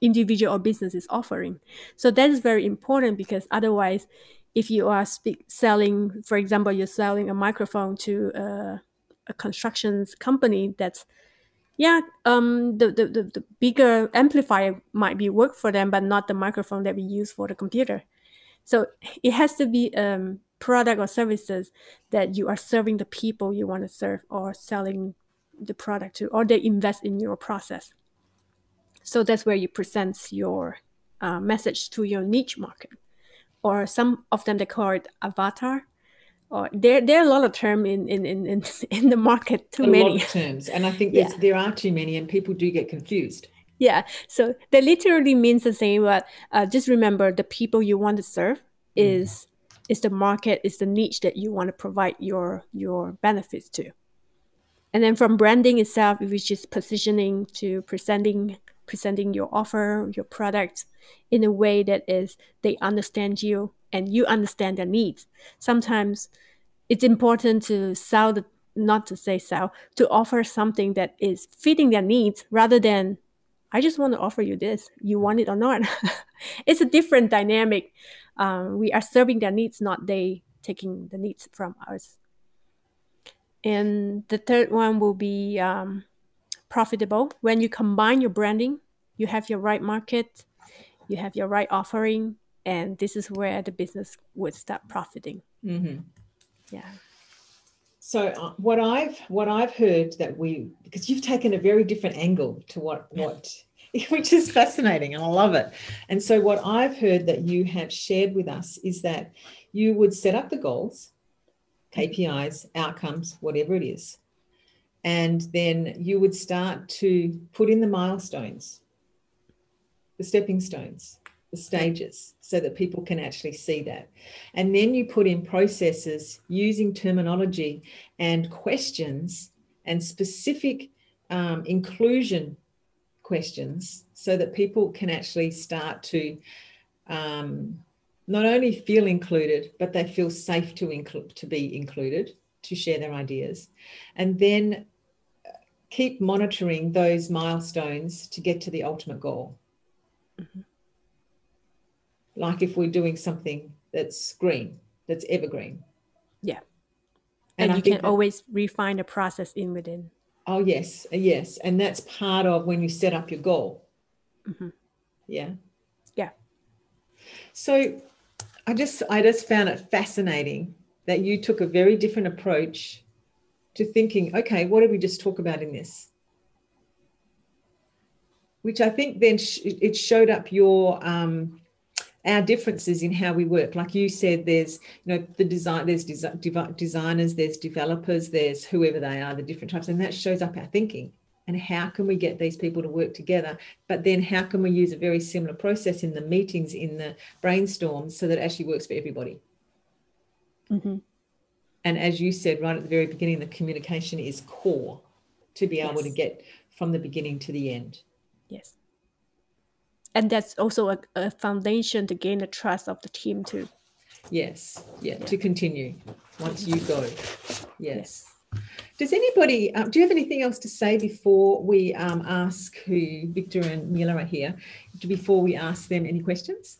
individual or business is offering. So that is very important because otherwise, if you are speak, selling, for example, you're selling a microphone to a, a construction company that's yeah, um, the, the, the, the bigger amplifier might be work for them, but not the microphone that we use for the computer. So it has to be um, product or services that you are serving the people you want to serve or selling the product to, or they invest in your process. So that's where you present your uh, message to your niche market. Or some of them they call it avatar. Or there, there are a lot of terms in, in, in, in, the market, too a many. lot of terms, and I think Yeah. there are too many, and people do get confused. Yeah, so that literally means the same, but uh, just remember the people you want to serve is is the market, is the niche that you want to provide your your benefits to. And then from branding itself, which is positioning to presenting presenting your offer, your product in a way that is they understand you and you understand their needs. Sometimes it's important to sell the not to say sell, to offer something that is fitting their needs rather than I just want to offer you this. You want it or not? it's a different dynamic. Um, we are serving their needs, not they taking the needs from us. And the third one will be um, profitable. When you combine your branding, you have your right market, you have your right offering, and this is where the business would start profiting. Mm-hmm. Yeah. So uh, what I've what I've heard that we because you've taken a very different angle to what what which is fascinating and I love it. And so what I've heard that you have shared with us is that you would set up the goals, KPIs, outcomes, whatever it is. And then you would start to put in the milestones, the stepping stones, the stages, so that people can actually see that. And then you put in processes using terminology and questions and specific um, inclusion questions so that people can actually start to um, not only feel included, but they feel safe to, include, to be included, to share their ideas. And then keep monitoring those milestones to get to the ultimate goal. Like if we're doing something that's green, that's evergreen. Yeah. And, And, you can that- always refine the process in within. Oh yes, uh, yes, and that's part of when you set up your goal. Mhm. Yeah. Yeah. So, I just I just found it fascinating that you took a very different approach to thinking. Okay, what did we just talk about in this? Which I think then sh- it showed up your um, our differences in how we work. Like you said, there's you know the design, there's desi- designers, there's developers, there's whoever they are, the different types, and that shows up our thinking. And how can we get these people to work together? But then how can we use a very similar process in the meetings, in the brainstorms, so that it actually works for everybody? hmm And as you said right at the very beginning, the communication is core to be able to get from the beginning to the end. Yes. And that's also a, a foundation to gain the trust of the team too. Yes, yeah, to continue once you go. Yes. Does anybody, um, do you have anything else to say before we um, ask who Victor and Mila are here, before we ask them any questions?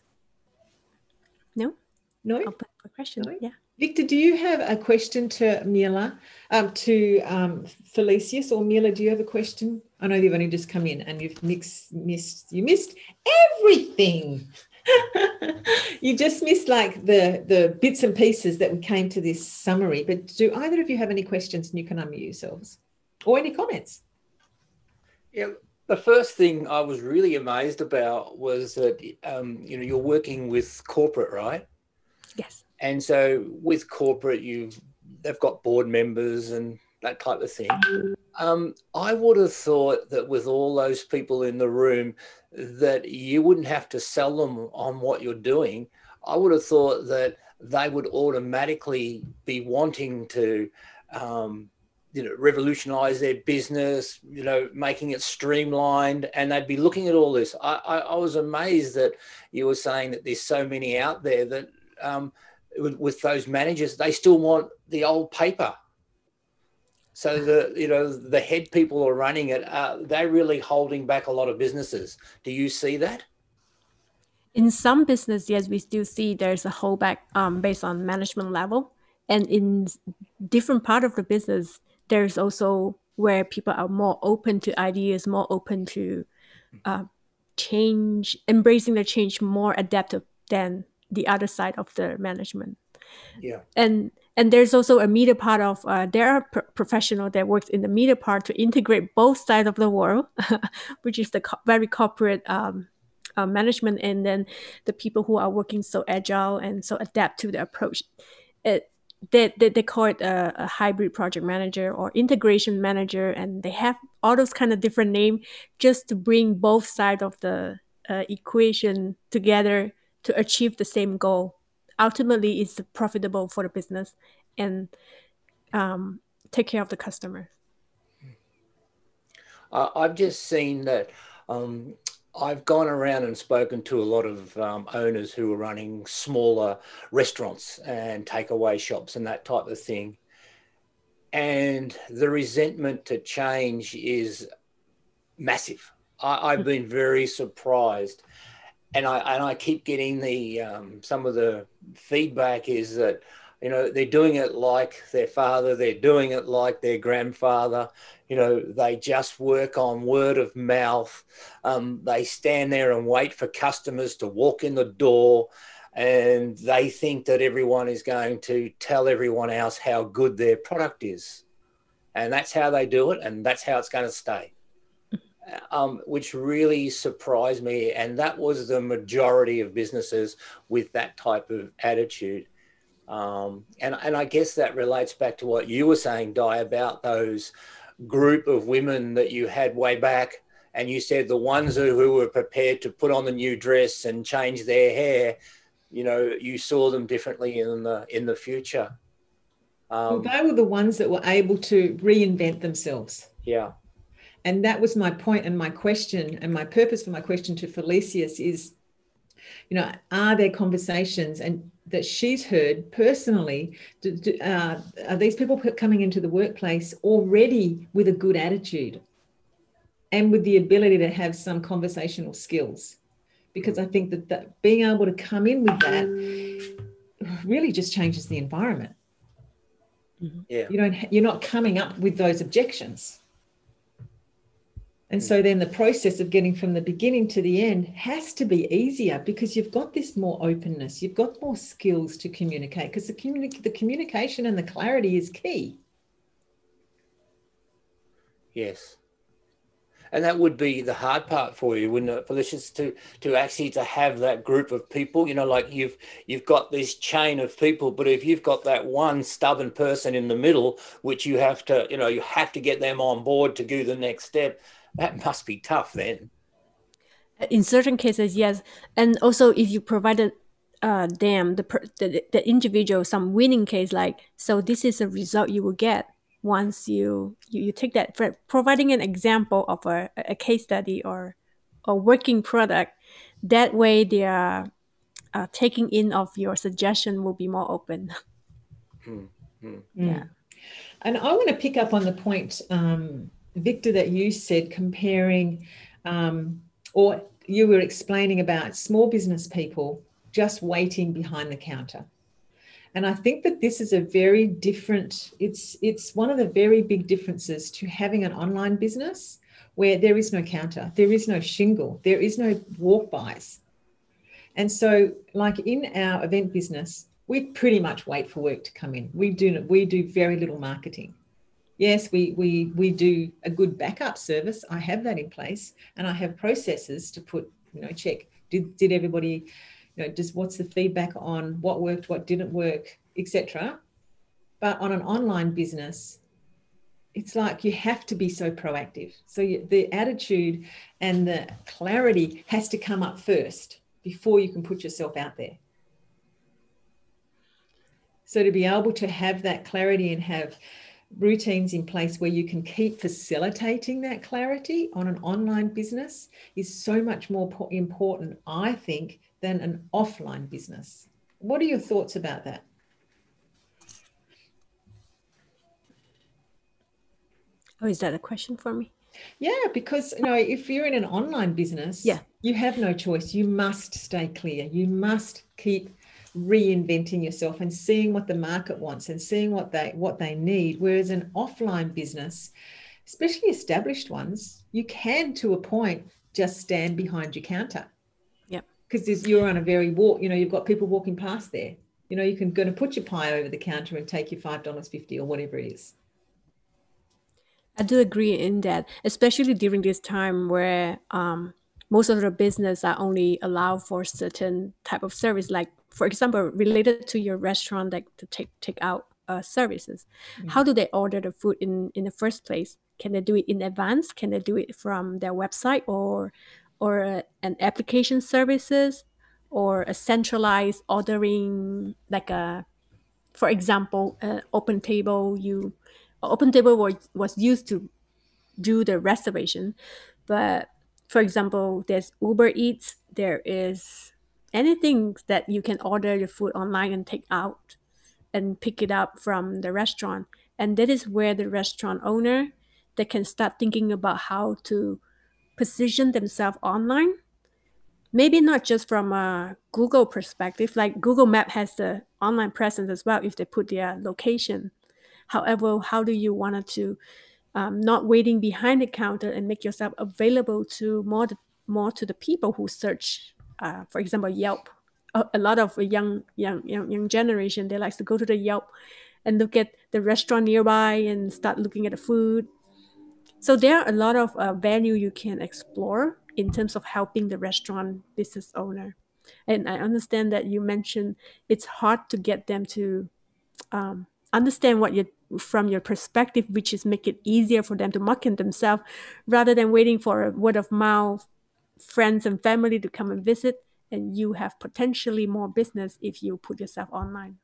No? No? Open for question. No? Yeah. Victor, do you have a question to Mila, um, to um, Felicius, or Mila? Do you have a question? I know you've only just come in and you've mixed, missed, you missed everything. you just missed like the the bits and pieces that we came to this summary. But do either of you have any questions? And you can unmute yourselves, or any comments. Yeah, the first thing I was really amazed about was that um, you know you're working with corporate, right? And so with corporate, you've they've got board members and that type of thing. Um, I would have thought that with all those people in the room, that you wouldn't have to sell them on what you're doing. I would have thought that they would automatically be wanting to, um, you know, revolutionize their business, you know, making it streamlined, and they'd be looking at all this. I, I, I was amazed that you were saying that there's so many out there that um, with, those managers, they still want the old paper so the you know the head people are running it. Uh, they're really holding back a lot of businesses. Do you see that? In some business, yes, we still see there's a holdback um, based on management level, and in different part of the business, there's also where people are more open to ideas, more open to uh, change, embracing the change, more adaptive than the other side of the management. Yeah. And and there's also a media part of uh, there are pro- professional that works in the media part to integrate both sides of the world, which is the co- very corporate um, uh, management, and then the people who are working so agile and so adapt to the approach. It, they, they, they call it a, a, hybrid project manager or integration manager and they have all those kind of different name just to bring both sides of the uh, equation together to achieve the same goal ultimately it's profitable for the business and um, take care of the customer. I've just seen that. Um, I've gone around and spoken to a lot of um, owners who are running smaller restaurants and takeaway shops and that type of thing. And the resentment to change is massive. I, have been very surprised and I and I keep getting the um, some of the feedback is that you know they're doing it like their father, they're doing it like their grandfather. You know they just work on word of mouth. Um, they stand there and wait for customers to walk in the door, and they think that everyone is going to tell everyone else how good their product is, and that's how they do it, and that's how it's going to stay um, which really surprised me. And that was the majority of businesses with that type of attitude. Um, and, and I guess that relates back to what you were saying, Di, about those group of women that you had way back. And you said the ones who, who were prepared to put on the new dress and change their hair, you know, you saw them differently in the in the future. Um, well, they were the ones that were able to reinvent themselves. Yeah and that was my point and my question and my purpose for my question to felicius is you know are there conversations and that she's heard personally do, do, uh, are these people coming into the workplace already with a good attitude and with the ability to have some conversational skills? Because i think that, that being able to come in with that really just changes the environment. Yeah. You don't you're not coming up with those objections and so then the process of getting from the beginning to the end has to be easier because you've got this more openness, you've got more skills to communicate because the, communi- the communication and the clarity is key. Yes. And that would be the hard part for you, wouldn't it, Felicius, to to actually to have that group of people, you know, like you've you've got this chain of people, but if you've got that one stubborn person in the middle, which you have to, you know, you have to get them on board to do the next step, that must be tough then. In certain cases, yes. And also, if you provided uh, them, the, the, the individual, some winning case, like, so this is a result you will get, once you you, you take that for providing an example of a, a case study or a working product that way they are uh, taking in of your suggestion will be more open Mm, mm. yeah And I want to pick up on the point, um, Victor, that you said comparing, um, or you were explaining about small business people just waiting behind the counter. And I think that this is a very different, it's it's one of the very big differences to having an online business where there is no counter, there is no shingle, there is no walk bys. And so, like in our event business, we pretty much wait for work to come in. We do we do very little marketing. Yes, we we we do a good backup service. I have that in place, and I have processes to put you know check did did everybody you know just what's the feedback on what worked, what didn't work, etc. But on an online business, it's like you have to be so proactive. So you, the attitude and the clarity has to come up first before you can put yourself out there. So to be able to have that clarity and have routines in place where you can keep facilitating that clarity on an online business is so much more important, I think, than an offline business. What are your thoughts about that? oh is that a question for me Yeah, because you know, if you're in an online business, Yeah. you have no choice. You must stay clear. You must keep reinventing yourself and seeing what the market wants and seeing what they what they need. Whereas an offline business, especially established ones, you can to a point just stand behind your counter. Yep. Because you're on a very walk, you know, you've got people walking past there. You know, you can go to put your pie over the counter and take your five dollars fifty or whatever it is. I do agree in that, especially during this time where um, most of the business are only allowed for certain type of service, like for example, related to your restaurant, like to take take out uh, services. How do they order the food in in the first place? Can they do it in advance? Can they do it from their website or or uh, an application services or a centralized ordering like a for example, uh, Open Table, you Open Table was, was used to do the reservation, but for example, there's Uber Eats, there is anything that you can order your food online and take out and pick it up from the restaurant, and that is where the restaurant owner they can start thinking about how to position themselves online maybe not just from a Google perspective, like Google Map has the online presence as well if they put their location. However, how do you want to um, not waiting behind the counter and make yourself available to more more to the people who search, uh, for example, Yelp. A, a lot of young young young young generation they like to go to the Yelp and look at the restaurant nearby and start looking at the food. So there are a lot of uh, you can explore in terms of helping the restaurant business owner. And I understand that you mentioned it's hard to get them to um, understand what you from your perspective, which is make it easier for them to market themselves rather than waiting for a word of mouth, friends and family to come and visit, and you have potentially more business if you put yourself online.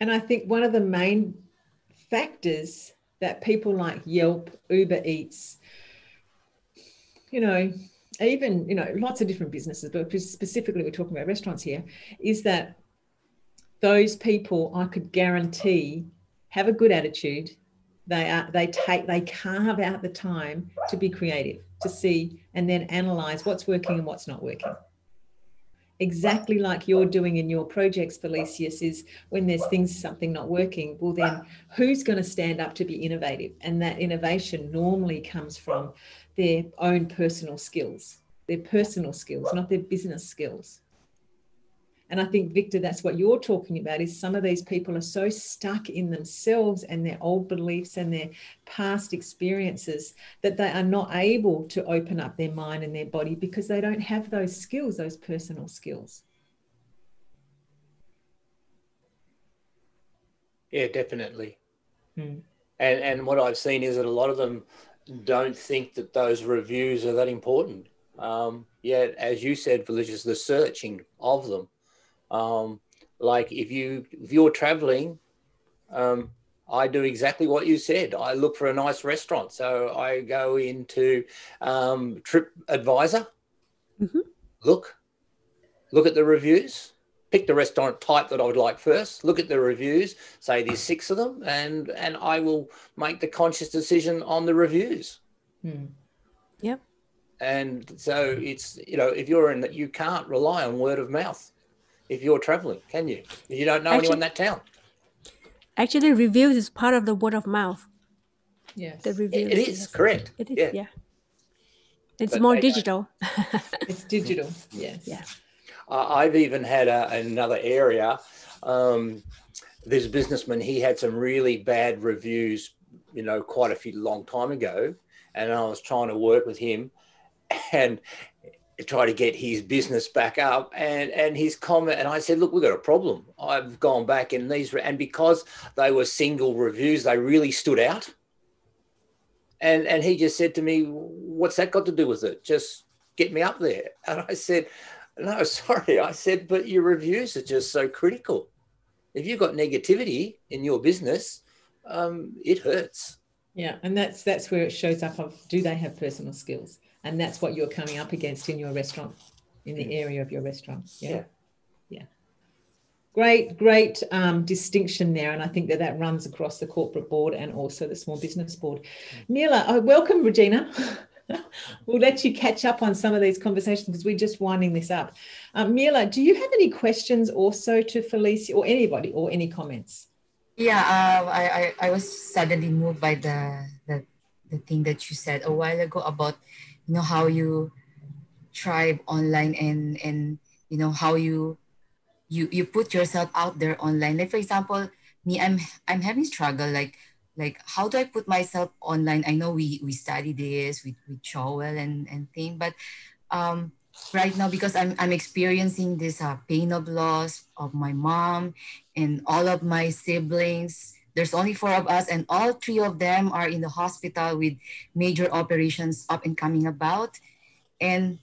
And I think one of the main factors that people like Yelp, Uber Eats, you know, even, you know, lots of different businesses, but specifically we're talking about restaurants here, is that those people I could guarantee have a good attitude. They are they take they carve out the time to be creative, to see and then analyze what's working and what's not working exactly like you're doing in your projects, Felicius, is when there's things, something not working, well, then who's going to stand up to be innovative? And that innovation normally comes from their own personal skills, their personal skills, not their business skills. And I think, Victor, that's what you're talking about is some of these people are so stuck in themselves and their old beliefs and their past experiences that they are not able to open up their mind and their body because they don't have those skills, those personal skills. Yeah, definitely. Hmm. And and what I've seen is that a lot of them don't think that those reviews are that important. Um, yet, as you said, Felicius, the searching of them. Um, like if you if you're traveling, um, I do exactly what you said. I look for a nice restaurant. So I go into um, TripAdvisor, Mhm. look, look at the reviews, pick the restaurant type that I would like first, look at the reviews, say there's six of them, and and I will make the conscious decision on the reviews. Hmm. Yep. And so it's you know if you're in that you can't rely on word of mouth if you're traveling, can you? You don't know anyone in that town. Actually, reviews is part of the word of mouth. Yes. The reviews. It is correct. It is. Yeah. Yeah. It's But more digital. It's digital. Yes. Yeah. I- I've even had a, another area. Um, there's a businessman. He had some really bad reviews, you know, quite a few long time ago, and I was trying to work with him and try to get his business back up. And and his comment, and I said, look, we've got a problem. I've gone back and these, and because they were single reviews, they really stood out. And and he just said to me, what's that got to do with it? Just get me up there. And I said, no, sorry. I said, but your reviews are just so critical. If you've got negativity in your business, um, it hurts. Yeah, and that's that's where it shows up of do they have personal skills? And that's what you're coming up against in your restaurant, in the area of your restaurant. Yeah. Yeah. Yeah. Great, great um, distinction there. And I think that that runs across the corporate board and also the small business board. Mila, oh, welcome, Regina. we'll let you catch up on some of these conversations because we're just winding this up. Um, Mila, do you have any questions also to Felicia or anybody or any comments? Yeah, uh, I, I, I was suddenly moved by the, the the thing that you said a while ago about you know how you thrive online and and you know how you you you put yourself out there online. Like for example, me, I'm I'm having struggle like like how do I put myself online? I know we we study this with with Joel and and thing, but um right now because I'm I'm experiencing this uh, pain of loss of my mom and all of my siblings. There's only four of us, and all three of them are in the hospital with major operations up and coming about. And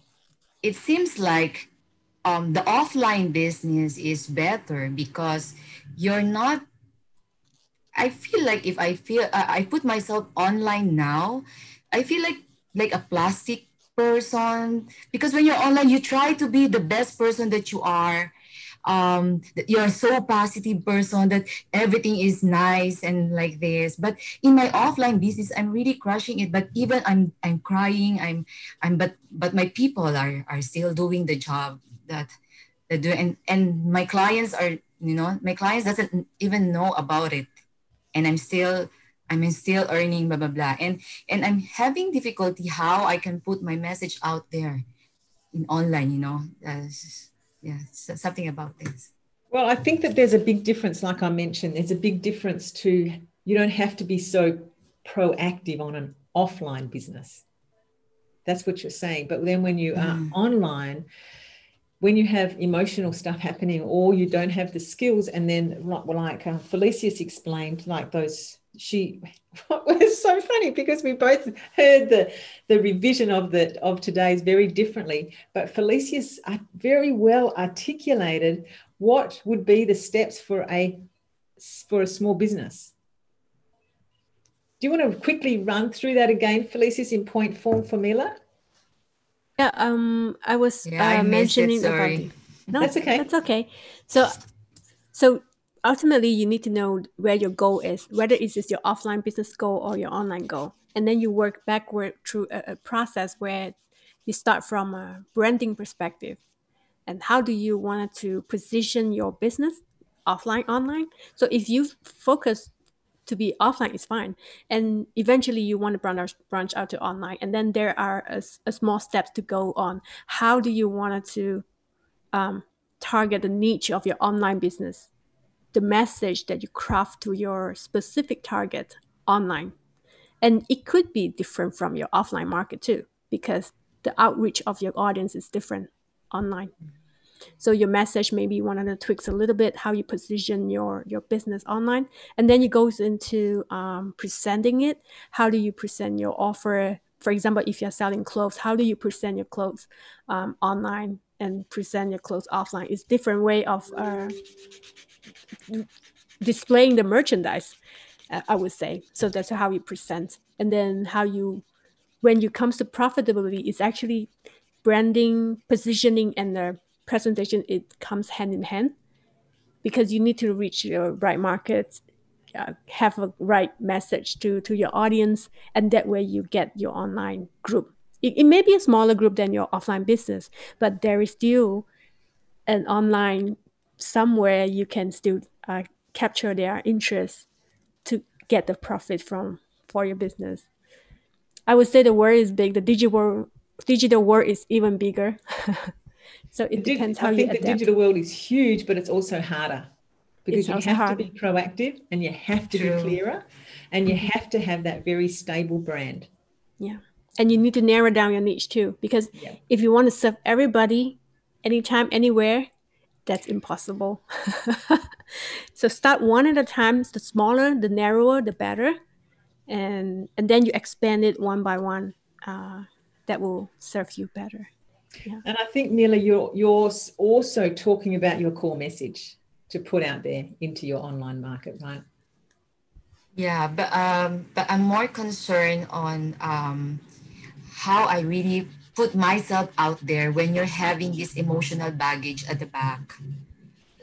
it seems like um, the offline business is better because you're not. I feel like if I feel I I put myself online now, I feel like like a plastic person. Because when you're online, you try to be the best person that you are. Um you're so positive person that everything is nice and like this. But in my offline business i'm really crushing it. But even i'm i'm crying. I'm i'm but but my people are are still doing the job that they do and and my clients are you know my clients doesn't even know about it. And i'm still i'm still earning blah blah blah and and i'm having difficulty how i can put my message out there in online you know uh, yeah so something about this Well, I think that there's a big difference, like I mentioned, there's a big difference to you don't have to be so proactive on an offline business. That's what you're saying. But then when you are Mm. online, when you have emotional stuff happening or you don't have the skills, and then like, well, like uh, Felicia's explained, like those, she what was so funny because we both heard the the revision of the of today's very differently but felicia's uh, very well articulated what would be the steps for a for a small business do you want to quickly run through that again felicia's in point form for mila Yeah, um, I was Yeah, I uh, missed it, mentioning about sorry. the- no, That's okay. That's okay. So, so ultimately, you need to know where your goal is, whether it is just your offline business goal or your online goal, and then you work backward through a, a process where you start from a branding perspective, and how do you want to position your business, offline, online. So if you focus to be offline is fine. And eventually you want to branch, branch out to online. And then there are a, a small steps to go on. How do you want to um, target the niche of your online business the message that you craft to your specific target online. And it could be different from your offline market too because the outreach of your audience is different online. So your message maybe you want to tweaks a little bit how you position your your business online and then it goes into um, presenting it. How do you present your offer? For example if you're selling clothes how do you present your clothes um, online and present your clothes offline? It's different way of uh, displaying the merchandise uh, I would say. So that's how you present, and then how you, when you comes to profitability, it's actually branding, positioning, and the presentation. It comes hand in hand because you need to reach your right markets, uh, have a right message to to your audience, and that way you get your online group. It, it may be a smaller group than your offline business, but there is still an online somewhere you can still uh, capture their interest to get the profit from for your business. I would say the world is big. The digital digital world is even bigger. so it Dig- depends how I you think adapt. the digital world is huge, but it's also harder because It's you have hard. to be proactive and you have to True. be clearer and you have to have that very stable brand. Yeah. And you need to narrow down your niche too, because Yeah. if you want to serve everybody, anytime, anywhere, that's impossible. so start one at a time. The smaller, the narrower, the better, and and then you expand it one by one. Uh, that will serve you better. And I think, Mila, you're, you're also talking about your core message to put out there into your online market, right? Yeah, but um, but I'm more concerned on um, how I really put myself out there when you're having this emotional baggage at the back.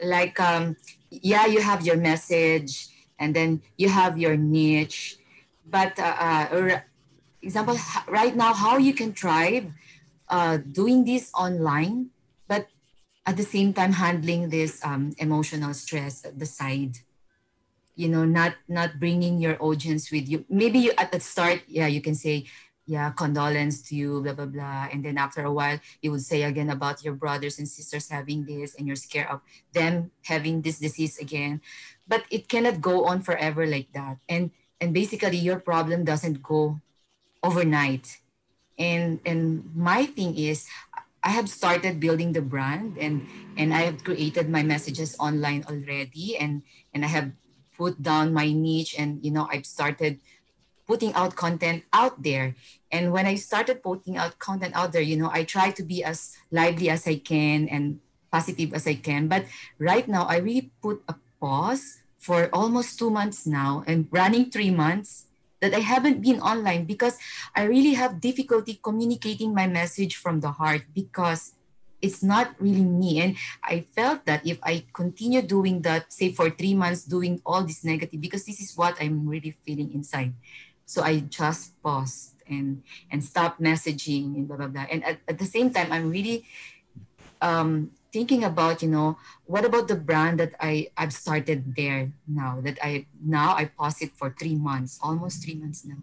Like, um, yeah, you have your message, and then you have your niche, but uh, uh, example right now, how you can thrive uh, doing this online, but at the same time handling this um, emotional stress at the side you know not not bringing your audience with you maybe you at the start yeah you can say yeah condolence to you blah blah blah. And then after a while you would say again about your brothers and sisters having this and you're scared of them having this disease again. But it cannot go on forever like that. And and basically your problem doesn't go overnight. And and my thing is i have started building the brand and and i have created my messages online already and and i have put down my niche and you know i've started putting out content out there. And when i started putting out content out there you know i try to be as lively as i can and positive as i can. But right now i really put a pause for almost two months now and running three months that i haven't been online because i really have difficulty communicating my message from the heart because it's not really me. And i felt that if i continue doing that say for three months doing all this negative because this is what i'm really feeling inside so i just paused and and stopped messaging and blah blah blah and at, at the same time i'm really um thinking about you know what about the brand that i i've started there now that i now i pause it for three months almost three months now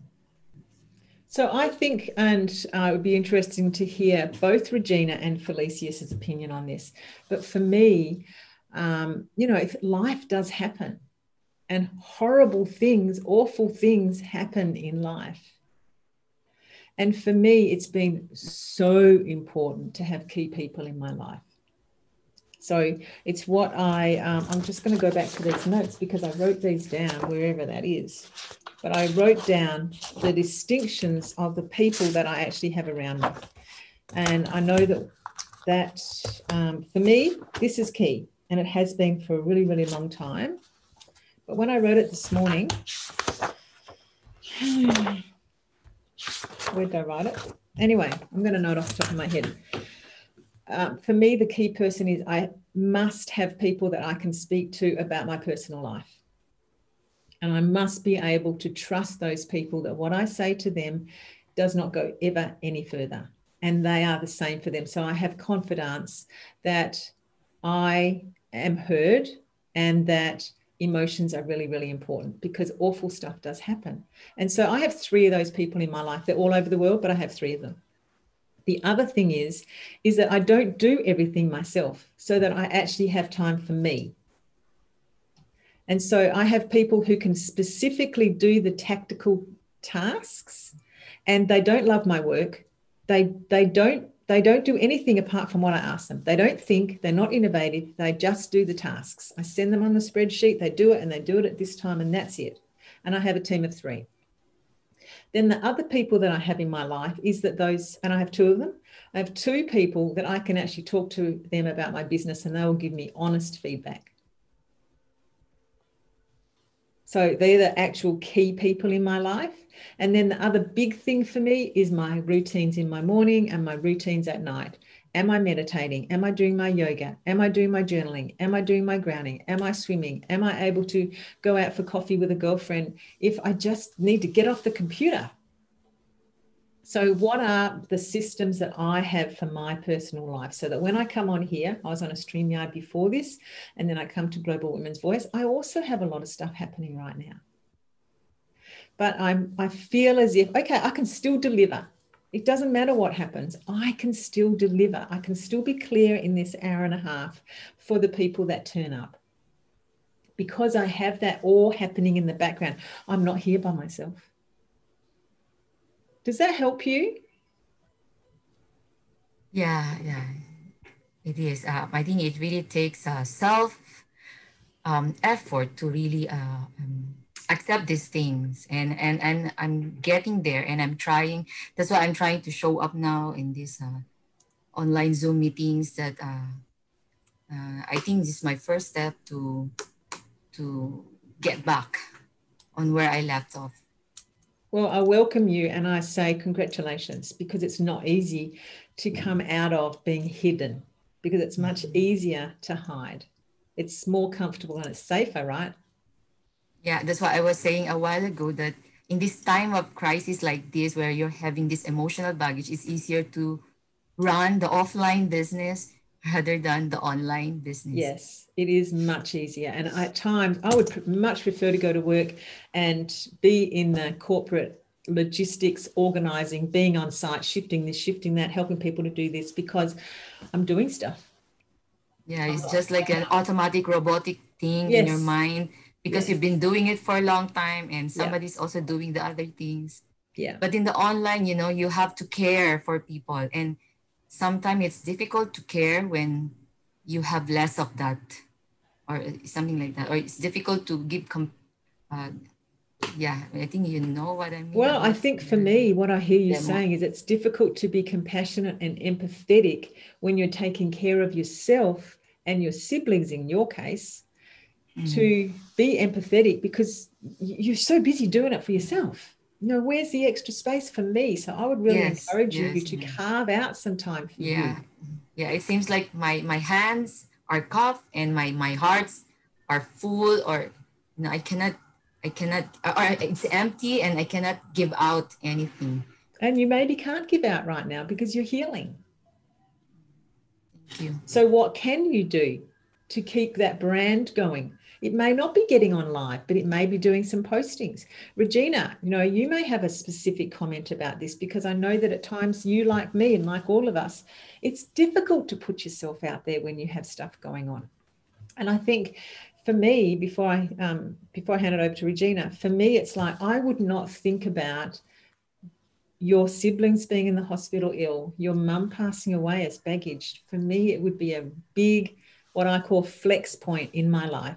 So I think, and uh, it would be interesting to hear both Regina and Felicia's opinion on this. But for me, um, you know, if life does happen and horrible things, awful things happen in life. And for me, it's been so important to have key people in my life. So it's what I, um, I'm just going to go back to these notes because I wrote these down wherever that is. But I wrote down the distinctions of the people that I actually have around me. And I know that, that um, for me, this is key. And it has been for a really, really long time. But when I wrote it this morning, where did I write it? Anyway, I'm going to note off the top of my head. Um, for me, the key person is I must have people that I can speak to about my personal life. And I must be able to trust those people that what I say to them does not go ever any further. And they are the same for them. So I have confidence that I am heard and that emotions are really, really important because awful stuff does happen. And so I have three of those people in my life. They're all over the world, but I have three of them. The other thing is, is that I don't do everything myself so that I actually have time for me. And so I have people who can specifically do the tactical tasks and they don't love my work. They they don't they don't do anything apart from what I ask them. They don't think, they're not innovative, they just do the tasks. I send them on the spreadsheet, they do it and they do it at this time and that's it. And I have a team of 3. Then the other people that I have in my life is that those and I have two of them. I have two people that I can actually talk to them about my business and they will give me honest feedback. So they're the actual key people in my life. And then the other big thing for me is my routines in my morning and my routines at night. Am I meditating? Am I doing my yoga? Am I doing my journaling? Am I doing my grounding? Am I swimming? Am I able to go out for coffee with a girlfriend if I just need to get off the computer? So, what are the systems that I have for my personal life so that when I come on here, I was on a StreamYard before this, and then I come to Global Women's Voice, I also have a lot of stuff happening right now. But I'm, I feel as if, okay, I can still deliver. It doesn't matter what happens. I can still deliver. I can still be clear in this hour and a half for the people that turn up. Because I have that all happening in the background. I'm not here by myself. Does that help you? Yeah, yeah, it is. Uh, I think it really takes uh, self um, effort to really uh, um, accept these things and and and i'm getting there and i'm trying that's why i'm trying to show up now in these uh, online zoom meetings that uh, uh, i think this is my first step to to get back on where i left off well i welcome you and i say congratulations because it's not easy to come out of being hidden because it's much mm-hmm. easier to hide it's more comfortable and it's safer right yeah, that's what I was saying a while ago that in this time of crisis like this, where you're having this emotional baggage, it's easier to run the offline business rather than the online business. Yes, it is much easier. And at times, I would much prefer to go to work and be in the corporate logistics, organizing, being on site, shifting this, shifting that, helping people to do this because I'm doing stuff. Yeah, it's just like an automatic robotic thing yes. in your mind because yes. you've been doing it for a long time and somebody's yeah. also doing the other things. Yeah. But in the online, you know, you have to care for people. And sometimes it's difficult to care when you have less of that or something like that. Or it's difficult to give, uh, yeah, I think you know what I mean. Well, I think for me, what I hear you demo. saying is it's difficult to be compassionate and empathetic when you're taking care of yourself and your siblings in your case mm. to be empathetic because you're so busy doing it for yourself. You know, where's the extra space for me? So I would really yes, encourage yes, you to yes. carve out some time for yeah. you. Yeah, it seems like my my hands are cuffed and my my hearts are full or you know, I cannot I cannot or it's empty and I cannot give out anything. And you maybe can't give out right now because you're healing. Thank you. So what can you do to keep that brand going? It may not be getting on live, but it may be doing some postings. Regina, you know, you may have a specific comment about this because I know that at times you, like me and like all of us, it's difficult to put yourself out there when you have stuff going on. And I think for me, before I um, before I hand it over to Regina, for me, it's like I would not think about your siblings being in the hospital ill, your mum passing away as baggage. For me, it would be a big, what I call flex point in my life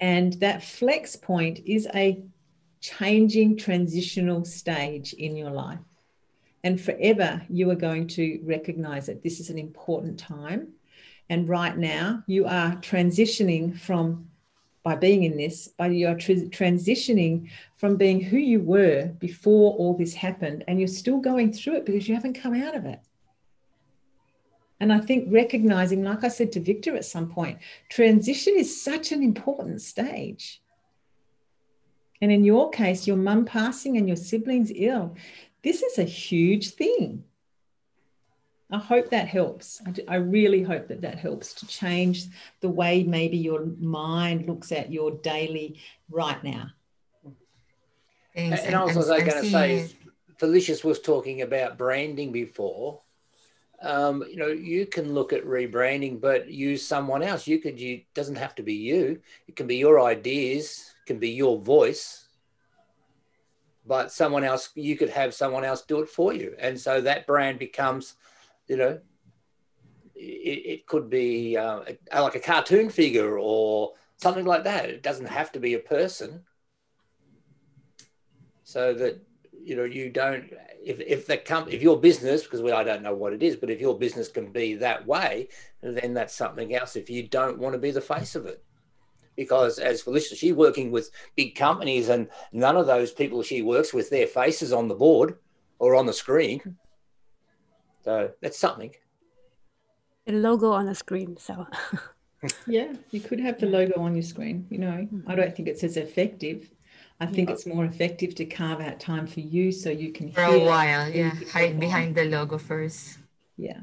and that flex point is a changing transitional stage in your life. And forever, you are going to recognize that this is an important time. And right now, you are transitioning from, by being in this, but you are tr- transitioning from being who you were before all this happened. And you're still going through it because you haven't come out of it. And I think recognizing, like I said to Victor at some point, transition is such an important stage. And in your case, your mum passing and your siblings ill, this is a huge thing. I hope that helps. I, really hope that that helps to change the way maybe your mind looks at your daily right now. Thanks. And, also, I was going to say, Felicia's was talking about branding before um, you know, you can look at rebranding, but use someone else. You could, you doesn't have to be you. It can be your ideas, can be your voice, but someone else, you could have someone else do it for you. And so that brand becomes, you know, it, it could be uh, like a cartoon figure or something like that. It doesn't have to be a person. So that, you know, you don't if if the com- if your business because we, I don't know what it is, but if your business can be that way, then that's something else. If you don't want to be the face of it, because as Felicia, she's working with big companies and none of those people she works with, their faces on the board or on the screen. So that's something. A logo on the screen. So yeah, you could have the logo on your screen. You know, mm-hmm. I don't think it's as effective. I think it's more effective to carve out time for you so you can for a while. Yeah, hide behind the logo first. Yeah,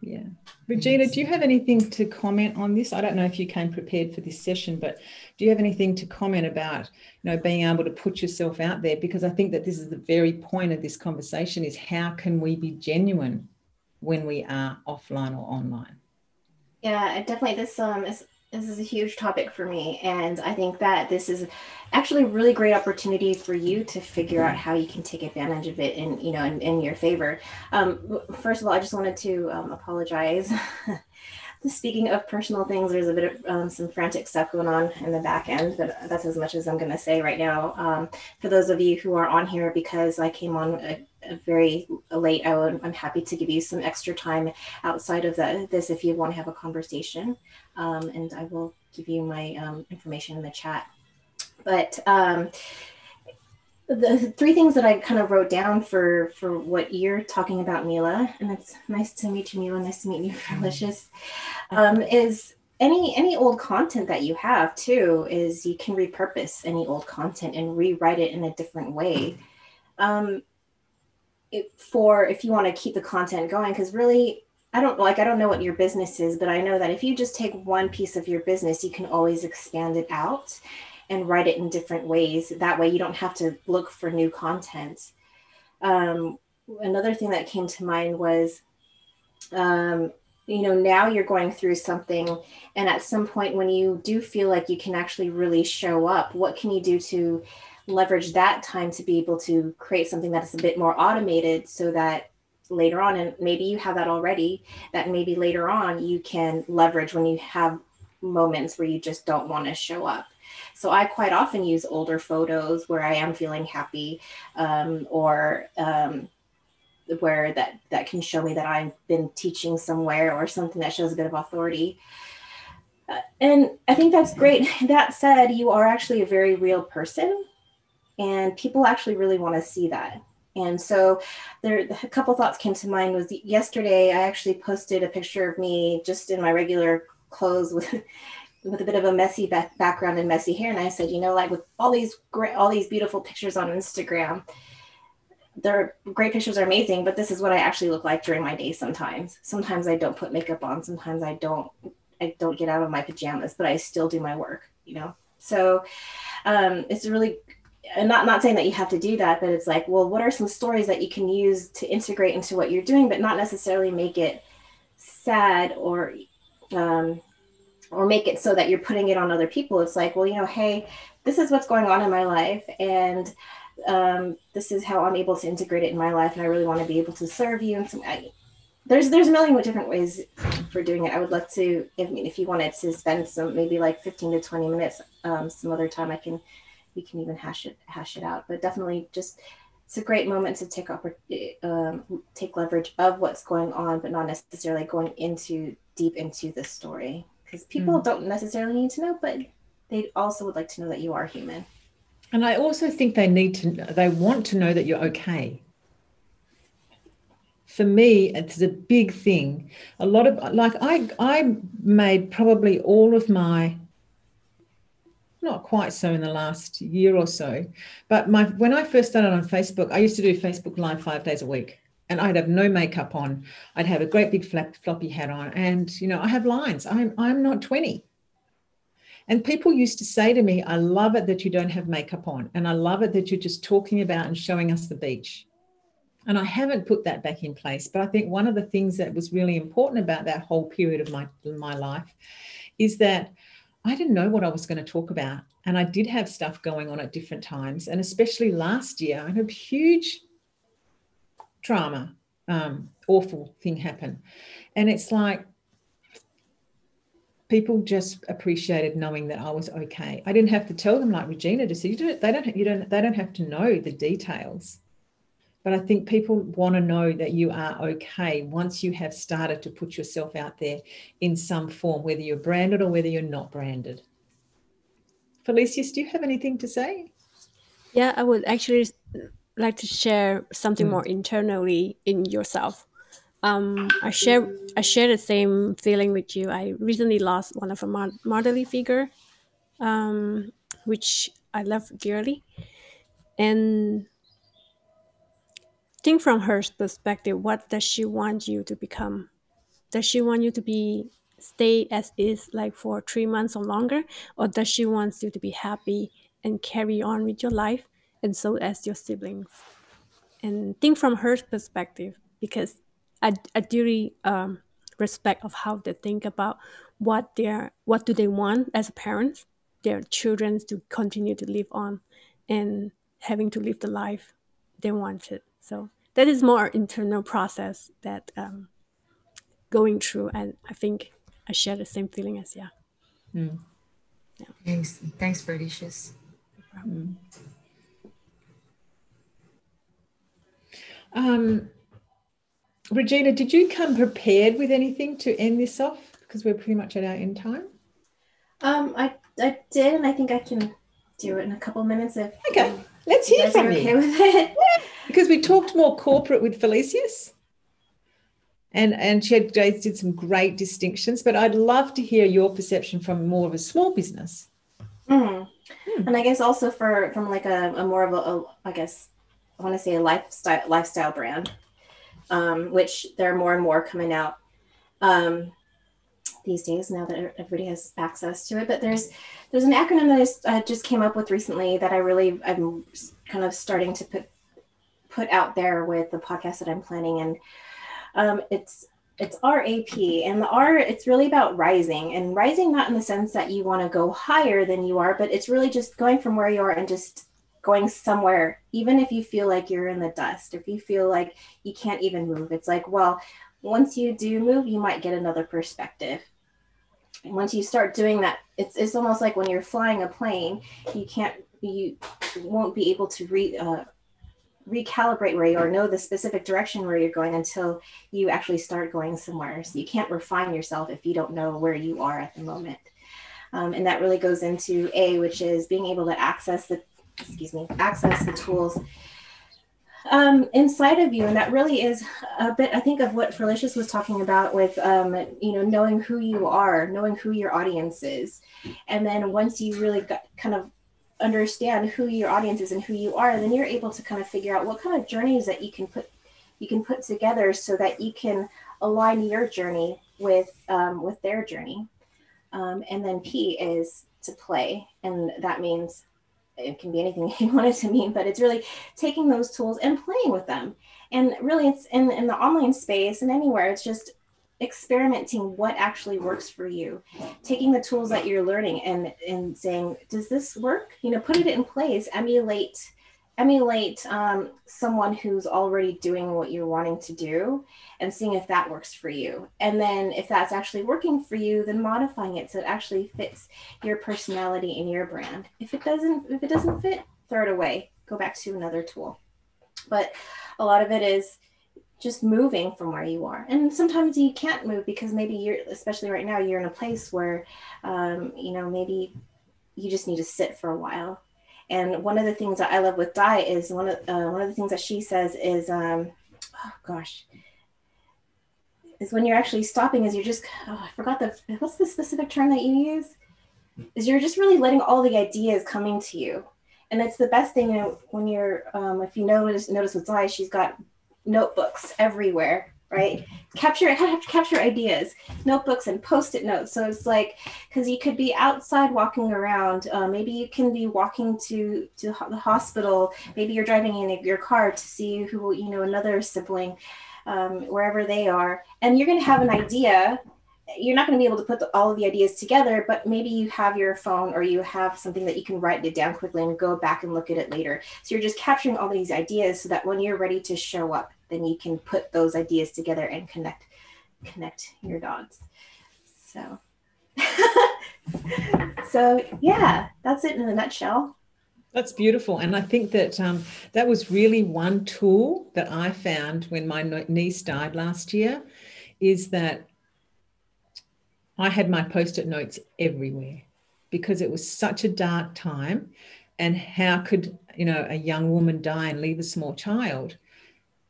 yeah. Regina, do you have anything to comment on this? I don't know if you came prepared for this session, but do you have anything to comment about, you know, being able to put yourself out there? Because I think that this is the very point of this conversation: is how can we be genuine when we are offline or online? Yeah, definitely. This um is this is a huge topic for me, and I think that this is actually a really great opportunity for you to figure out how you can take advantage of it in you know in, in your favor. Um, first of all, I just wanted to um, apologize. Speaking of personal things, there's a bit of um, some frantic stuff going on in the back end, but that's as much as I'm going to say right now. Um, for those of you who are on here because I came on a, a very late, I would, I'm happy to give you some extra time outside of the, this if you want to have a conversation, um, and I will give you my um, information in the chat. But um, the three things that I kind of wrote down for for what you're talking about, Mila, and it's nice to meet you, Mila. Nice to meet you, Felicious. Um, is any any old content that you have too is you can repurpose any old content and rewrite it in a different way. Um, it, for if you want to keep the content going, because really I don't like I don't know what your business is, but I know that if you just take one piece of your business, you can always expand it out and write it in different ways. That way, you don't have to look for new content. Um, another thing that came to mind was, um, you know, now you're going through something, and at some point, when you do feel like you can actually really show up, what can you do to leverage that time to be able to create something that's a bit more automated so that later on and maybe you have that already that maybe later on you can leverage when you have moments where you just don't want to show up so I quite often use older photos where I am feeling happy um, or um, where that, that can show me that I've been teaching somewhere or something that shows a bit of authority. Uh, and I think that's great. That said, you are actually a very real person, and people actually really want to see that. And so there a couple thoughts came to mind was yesterday I actually posted a picture of me just in my regular clothes with with a bit of a messy back- background and messy hair and i said you know like with all these great all these beautiful pictures on instagram they're great pictures are amazing but this is what i actually look like during my day sometimes sometimes i don't put makeup on sometimes i don't i don't get out of my pajamas but i still do my work you know so um, it's really and not not saying that you have to do that but it's like well what are some stories that you can use to integrate into what you're doing but not necessarily make it sad or um, or make it so that you're putting it on other people. It's like, well, you know, hey, this is what's going on in my life, and um, this is how I'm able to integrate it in my life, and I really want to be able to serve you. And some, I, there's there's a million different ways for doing it. I would love to, if, if you wanted to spend some maybe like 15 to 20 minutes, um, some other time, I can we can even hash it hash it out. But definitely, just it's a great moment to take um, take leverage of what's going on, but not necessarily going into deep into the story because people mm. don't necessarily need to know, but they also would like to know that you are human. And I also think they need to, they want to know that you're okay. For me, it's a big thing. A lot of, like, I, I made probably all of my, not quite so in the last year or so, but my, when I first started on Facebook, I used to do Facebook Live five days a week and I'd have no makeup on. I'd have a great big flap, floppy hat on, and you know, I have lines. I'm I'm not 20. And people used to say to me, I love it that you don't have makeup on, and I love it that you're just talking about and showing us the beach. And I haven't put that back in place. But I think one of the things that was really important about that whole period of my, my life is that I didn't know what I was going to talk about. And I did have stuff going on at different times. And especially last year, I had a huge trauma, um, awful thing happen. And it's like people just appreciated knowing that I was okay. I didn't have to tell them like Regina just you don't, they don't you don't they don't have to know the details. But I think people want to know that you are okay once you have started to put yourself out there in some form, whether you're branded or whether you're not branded. Felicius, do you have anything to say? Yeah, I would actually like to share something more internally in yourself. Um, I share I share the same feeling with you. I recently lost one of a motherly figure, um, which I love dearly, and think from her perspective. What does she want you to become? Does she want you to be stay as is like for three months or longer, or does she want you to be happy and carry on with your life, and so as your siblings? And think from her perspective because I, I dearly um, respect of how they think about what they're what do they want as parents their children to continue to live on and having to live the life they wanted so that is more internal process that um, going through and i think i share the same feeling as yeah, mm. yeah. thanks thanks Felicius. Mm. um Regina, did you come prepared with anything to end this off? Because we're pretty much at our end time. Um, I I did, and I think I can do it in a couple minutes. If okay, let's hear from you. Okay with it? Because we talked more corporate with Felicius, and and she had, did some great distinctions. But I'd love to hear your perception from more of a small business. Mm. Hmm. And I guess also for from like a, a more of a, a I guess I want to say a lifestyle lifestyle brand um, which there are more and more coming out um, these days now that everybody has access to it. But there's there's an acronym that I uh, just came up with recently that I really I'm kind of starting to put put out there with the podcast that I'm planning, and um, it's it's RAP and the R it's really about rising and rising not in the sense that you want to go higher than you are but it's really just going from where you are and just going somewhere, even if you feel like you're in the dust, if you feel like you can't even move, it's like, well, once you do move, you might get another perspective. And once you start doing that, it's, it's almost like when you're flying a plane, you can't, you won't be able to re, uh, recalibrate where you are, know the specific direction where you're going until you actually start going somewhere. So you can't refine yourself if you don't know where you are at the moment. Um, and that really goes into A, which is being able to access the excuse me, access the tools um, inside of you. And that really is a bit, I think, of what Felicius was talking about with, um, you know, knowing who you are, knowing who your audience is. And then once you really got, kind of understand who your audience is and who you are, then you're able to kind of figure out what kind of journeys that you can put you can put together so that you can align your journey with um, with their journey. Um, and then P is to play, and that means it can be anything you want it to mean, but it's really taking those tools and playing with them. And really, it's in, in the online space and anywhere, it's just experimenting what actually works for you taking the tools that you're learning and and saying does this work? You know put it in place emulate emulate um, someone who's already doing what you're wanting to do and seeing if that works for you. And then if that's actually working for you then modifying it so it actually fits your personality and your brand. If it doesn't if it doesn't fit throw it away. Go back to another tool. But a lot of it is just moving from where you are and sometimes you can't move because maybe you're especially right now you're in a place where um, you know maybe you just need to sit for a while and one of the things that I love with Di is one of uh, one of the things that she says is, um, oh gosh, is when you're actually stopping. Is you're just oh, I forgot the what's the specific term that you use? Is you're just really letting all the ideas coming to you, and it's the best thing when you're um, if you notice notice with Di, she's got notebooks everywhere right? Capture capture ideas, notebooks and post-it notes. So it's like because you could be outside walking around. Uh, maybe you can be walking to to the hospital. Maybe you're driving in your car to see who you know another sibling, um, wherever they are, and you're going to have an idea. You're not going to be able to put the, all of the ideas together, but maybe you have your phone or you have something that you can write it down quickly and go back and look at it later. So you're just capturing all these ideas so that when you're ready to show up, then you can put those ideas together and connect connect your dots. So so yeah, that's it in a nutshell. That's beautiful. And I think that um, that was really one tool that I found when my niece died last year is that I had my post it notes everywhere. because it was such a dark time. And how could, you know, a young woman die and leave a small child?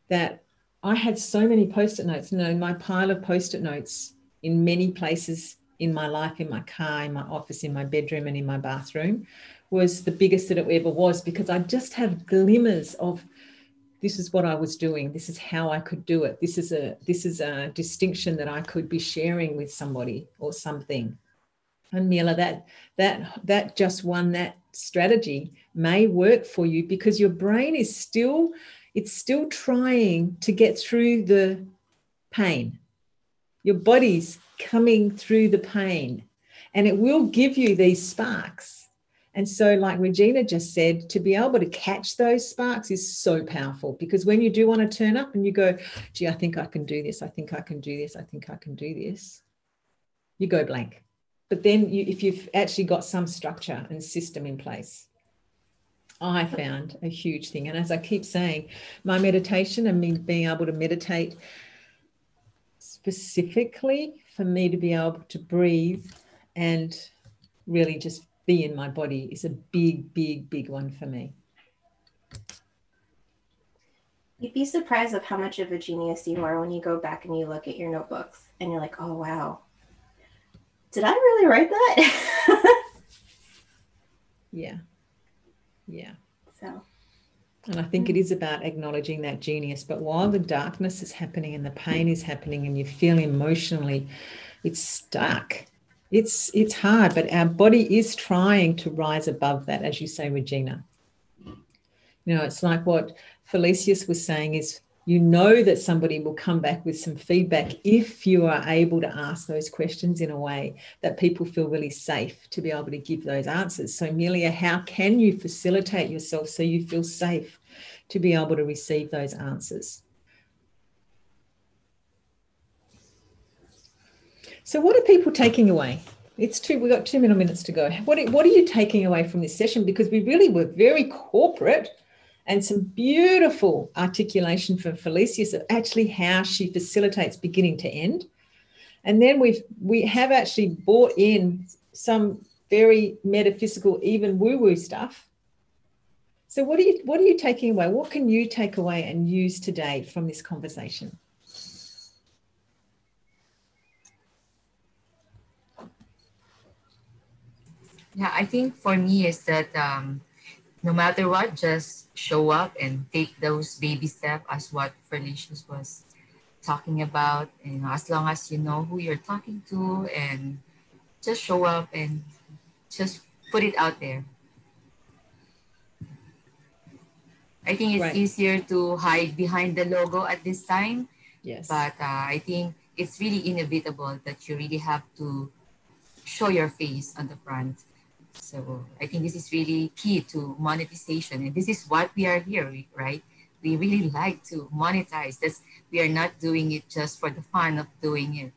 That I had so many post it notes. You know, my pile of post it notes in many places in my life, in my car, in my office, in my bedroom, and in my bathroom was the biggest that it ever was because I just have glimmers of this is what I was doing. This is how I could do it. This is a this is a distinction that I could be sharing with somebody or something. And Mila, that that that just one that strategy may work for you because your brain is still it's still trying to get through the pain. Your body's coming through the pain and it will give you these sparks. And so, like Regina just said, to be able to catch those sparks is so powerful because when you do want to turn up and you go, gee, I think I can do this, I think I can do this, I think I can do this, you go blank. But then, you, if you've actually got some structure and system in place, I found a huge thing. And as I keep saying, my meditation and me being able to meditate specifically for me to be able to breathe and really just be in my body is a big, big, big one for me. You'd be surprised of how much of a genius you are when you go back and you look at your notebooks and you're like, oh, wow. Did I really write that? yeah. Yeah. So. And I think it mm-hmm. is about acknowledging that genius. But while the darkness is happening and the pain is happening and you feel emotionally, it's stuck. It's it's hard, but our body is trying to rise above that, as you say, Regina. You know, it's like what Felicius was saying is you know that somebody will come back with some feedback if you are able to ask those questions in a way that people feel really safe to be able to give those answers. So, Amelia, how can you facilitate yourself so you feel safe to be able to receive those answers? So, what are people taking away? It's two. We've got two minutes to go. What are, what are you taking away from this session? Because we really were very corporate and some beautiful articulation from Felicius of actually how she facilitates beginning to end. And then we've we have actually brought in some very metaphysical, even woo-woo stuff. So what are you what are you taking away? What can you take away and use today from this conversation? Yeah, I think for me is that um, no matter what, just show up and take those baby steps as what Felicius was talking about. And as long as you know who you're talking to and just show up and just put it out there. I think it's right. easier to hide behind the logo at this time. Yes. But uh, I think it's really inevitable that you really have to show your face on the front so I think this is really key to monetization. And this is what we are here, right? We really like to monetize. That's, we are not doing it just for the fun of doing it.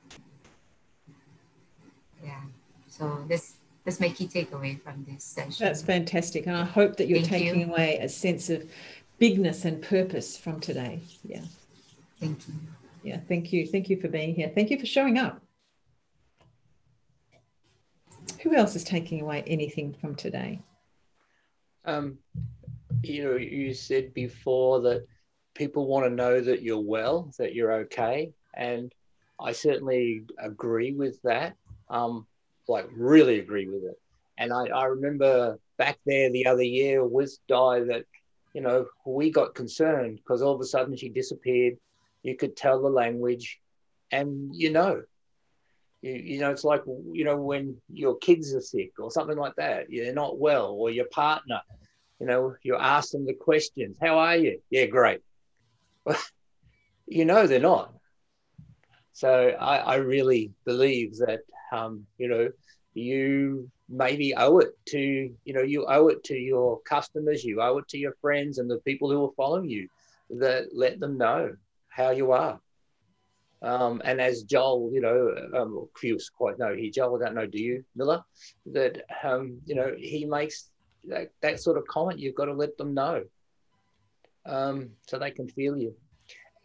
Yeah. So that's that's my key takeaway from this session. That's fantastic. And I hope that you're Thank taking you. away a sense of bigness and purpose from today. Yeah. Thank you. Yeah, thank you. Thank you for being here. Thank you for showing up. Who else is taking away anything from today? Um, you know, you said before that people want to know that you're well, that you're okay, and I certainly agree with that. Um, like really agree with it. And I, I remember back there the other year with Di that, you know, we got concerned because all of a sudden she disappeared. You could tell the language, and you know, you, you know, it's like, you know, when your kids are sick or something like that, they're not well, or your partner, you know, you ask them the questions, how are you? Yeah, great. you know, they're not. So I, I really believe that, um, you know, you maybe owe it to, you know, you owe it to your customers, you owe it to your friends and the people who are following you that let them know how you are. Um, and as Joel, you know, um, Hughes quite know he Joel, I don't know, do you, Mila? That um, you know he makes that, that sort of comment. You've got to let them know, um, so they can feel you.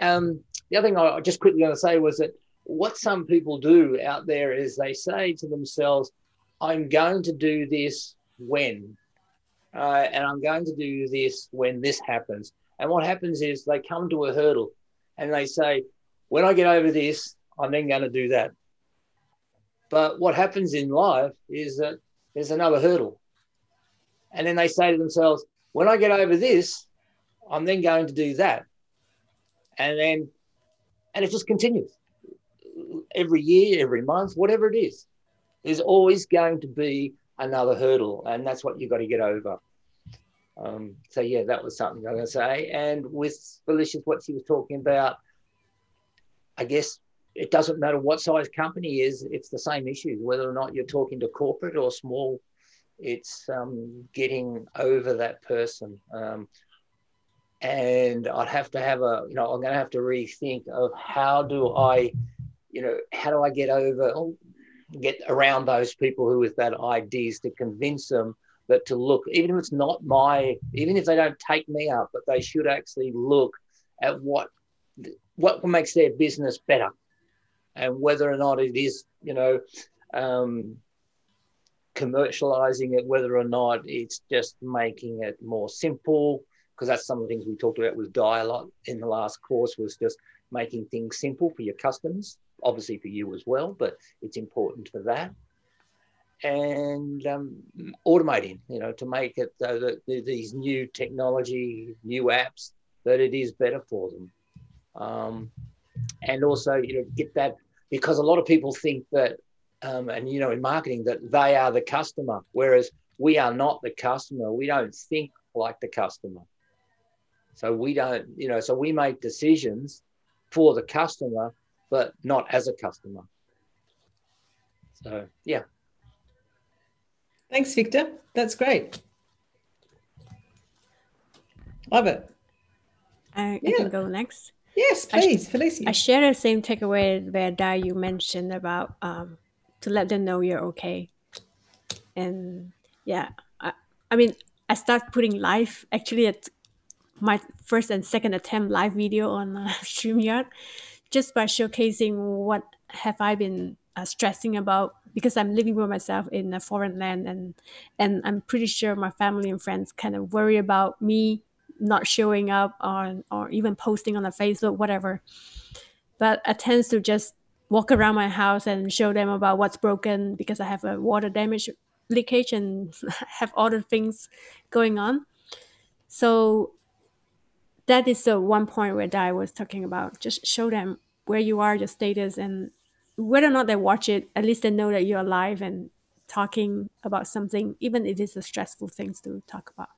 Um, the other thing I just quickly going to say was that what some people do out there is they say to themselves, I'm going to do this when, uh, and I'm going to do this when this happens. And what happens is they come to a hurdle and they say, when I get over this, I'm then going to do that. But what happens in life is that there's another hurdle. And then they say to themselves, when I get over this, I'm then going to do that. And then, and it just continues every year, every month, whatever it is. There's always going to be another hurdle. And that's what you've got to get over. Um, so, yeah, that was something I'm going to say. And with Felicia's, what she was talking about, I guess it doesn't matter what size company is, it's the same issue, whether or not you're talking to corporate or small, it's um, getting over that person. Um, and I'd have to have a, you know, I'm going to have to rethink of how do I, you know, how do I get over, oh, get around those people who with that ideas to convince them that to look, even if it's not my, even if they don't take me up, but they should actually look at what what makes their business better and whether or not it is, you know, um, commercializing it, whether or not it's just making it more simple, because that's some of the things we talked about with dialogue in the last course was just making things simple for your customers, obviously for you as well, but it's important for that. And um, automating, you know, to make it so that these new technology, new apps, that it is better for them. Um, and also you know get that because a lot of people think that um, and you know in marketing that they are the customer whereas we are not the customer. We don't think like the customer. So we don't you know so we make decisions for the customer but not as a customer. So yeah. Thanks victor. That's great. Love it. I, I yeah. can go next Yes, please, I, Felicia. I share the same takeaway where Di you mentioned about um, to let them know you're okay. And yeah, I, I mean, I start putting live actually at my first and second attempt live video on uh, StreamYard just by showcasing what have I been uh, stressing about because I'm living by myself in a foreign land and and I'm pretty sure my family and friends kind of worry about me not showing up on or even posting on the Facebook, whatever. But I tend to just walk around my house and show them about what's broken because I have a water damage leakage and have other things going on. So that is the one point where Di was talking about. Just show them where you are, your status, and whether or not they watch it, at least they know that you're alive and talking about something, even if it's a stressful things to talk about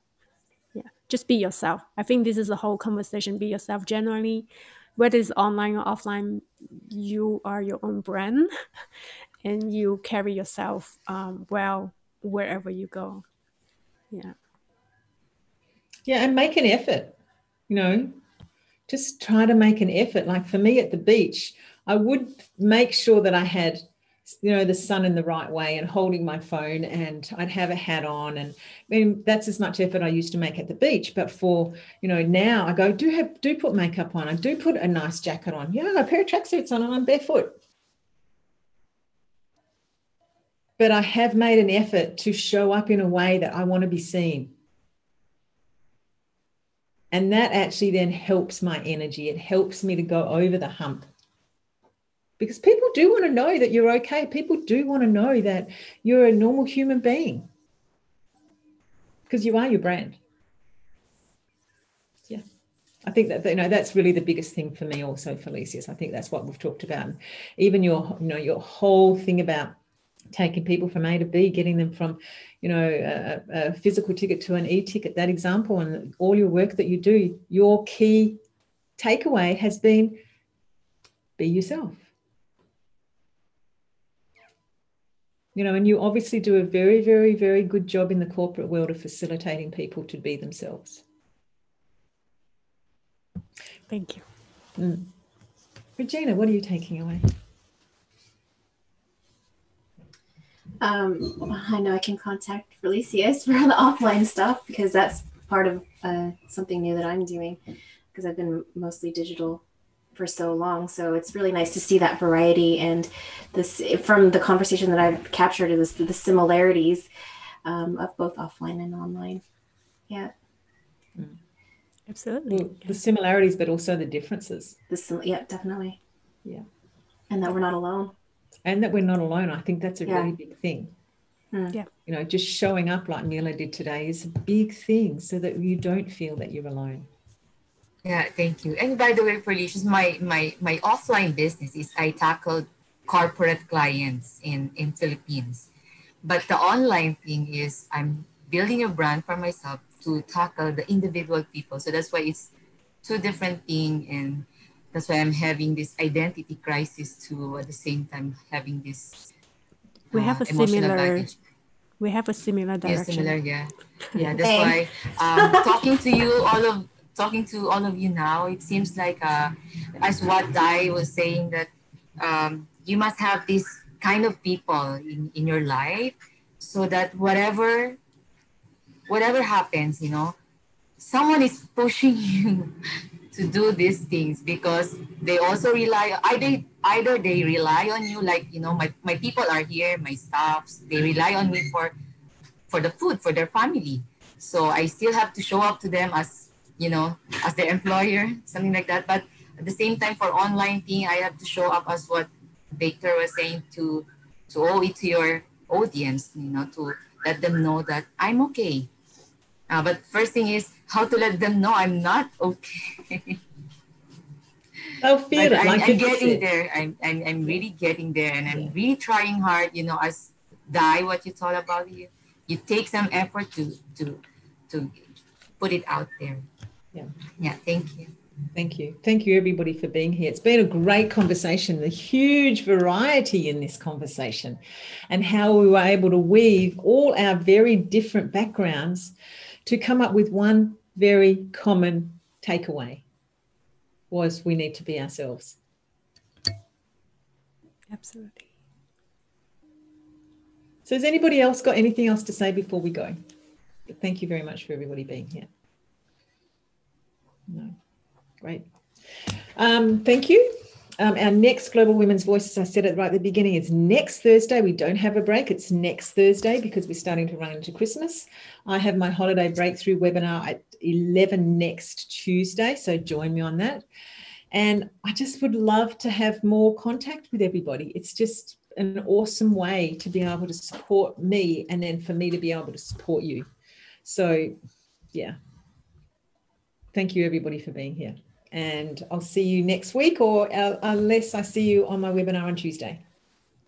just be yourself. I think this is the whole conversation be yourself. Generally whether it's online or offline you are your own brand and you carry yourself um, well wherever you go. Yeah. Yeah and make an effort you know. Just try to make an effort. Like for me at the beach i would make sure that i had you know the sun in the right way and holding my phone and i'd have a hat on and I mean that's as much effort i used to make at the beach but for you know now i go do have do put makeup on i do put a nice jacket on. Yeah a pair of tracksuits on and i'm barefoot. But i have made an effort to show up in a way that i want to be seen. And that actually then helps my energy. It helps me to go over the hump because people do want to know that you're okay. People do want to know that you're a normal human being because you are your brand. Yeah. I think that you know that's really the biggest thing for me also Felicius. I think that's what we've talked about. even your you know your whole thing about taking people from A to B, getting them from, you know, a, a, physical ticket to an e-ticket, that example, and all your work that you do, your key takeaway has been be yourself. You know and you obviously do a very very very good job in the corporate world of facilitating people to be themselves. Thank you. Mm. regina what are you taking away? Um, I know I can contact Felicius for the offline stuff because that's part of uh, something new that I'm doing because I've been mostly digital for so long. So it's really nice to see that variety and this from the conversation that I've captured is the similarities um, of both offline and online. Yeah. Absolutely. Well, the similarities, but also the differences. The sim- yeah, definitely. Yeah. And that we're not alone. And that we're not alone. I think that's a Yeah. really big thing. Hmm. Yeah. You know, just showing up like Mila did today is a big thing so that you don't feel that you're alone. Yeah, thank you. And by the way, Felicia's my my my offline business is I tackle corporate clients in in Philippines, but the online thing is I'm building a brand for myself to tackle the individual people. So that's why it's two different thing, and that's why I'm having this identity crisis too. At the same time, having this We uh, have a emotional similar baggage. we have a similar Yeah, direction. similar. Yeah, yeah. That's Same. why um, talking to you, all of talking to all of you now, it seems like uh, as what Dai was saying that um, you must have this kind of people in, in your life, so that whatever whatever happens, you know, someone is pushing you to do these things because they also rely either either they rely on you like you know my, my people are here my staffs they rely on me for for the food for their family. So i still have to show up to them as you know as their employer something like that but at the same time for online thing i have to show up as what victor was saying to to owe it to your audience you know to let them know that i'm okay uh, but first thing is how to let them know i'm not okay They'll feel but it. I'm, like I'm getting there. I'm, I'm, I'm really getting there, and I'm really trying hard. You know, as Di what you thought about you, you take some effort to to to put it out there. Yeah. Yeah. Thank you. Thank you. Thank you, everybody, for being here. It's been a great conversation, the huge variety in this conversation, and how we were able to weave all our very different backgrounds to come up with one very common takeaway was we need to be ourselves. Absolutely. So has anybody else got anything else to say before we go? Thank you very much for everybody being here. No, great. Um, thank you. Um, our next Global Women's Voices, I said it right at the beginning, is next Thursday. We don't have a break. It's next Thursday because we're starting to run into Christmas. I have my holiday breakthrough webinar at 11 next Tuesday. So join me on that. And I just would love to have more contact with everybody. It's just an awesome way to be able to support me and then for me to be able to support you. So, yeah. Thank you, everybody, for being here. And I'll see you next week, or uh, unless I see you on my webinar on Tuesday.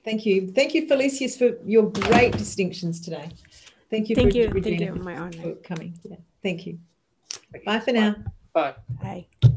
Thank you. Thank you, Felicius, for your great distinctions today. Thank you, Thank for, you. Thank Regina, you. My honor. for coming. Yeah. Thank you. Bye for now. Bye. Bye.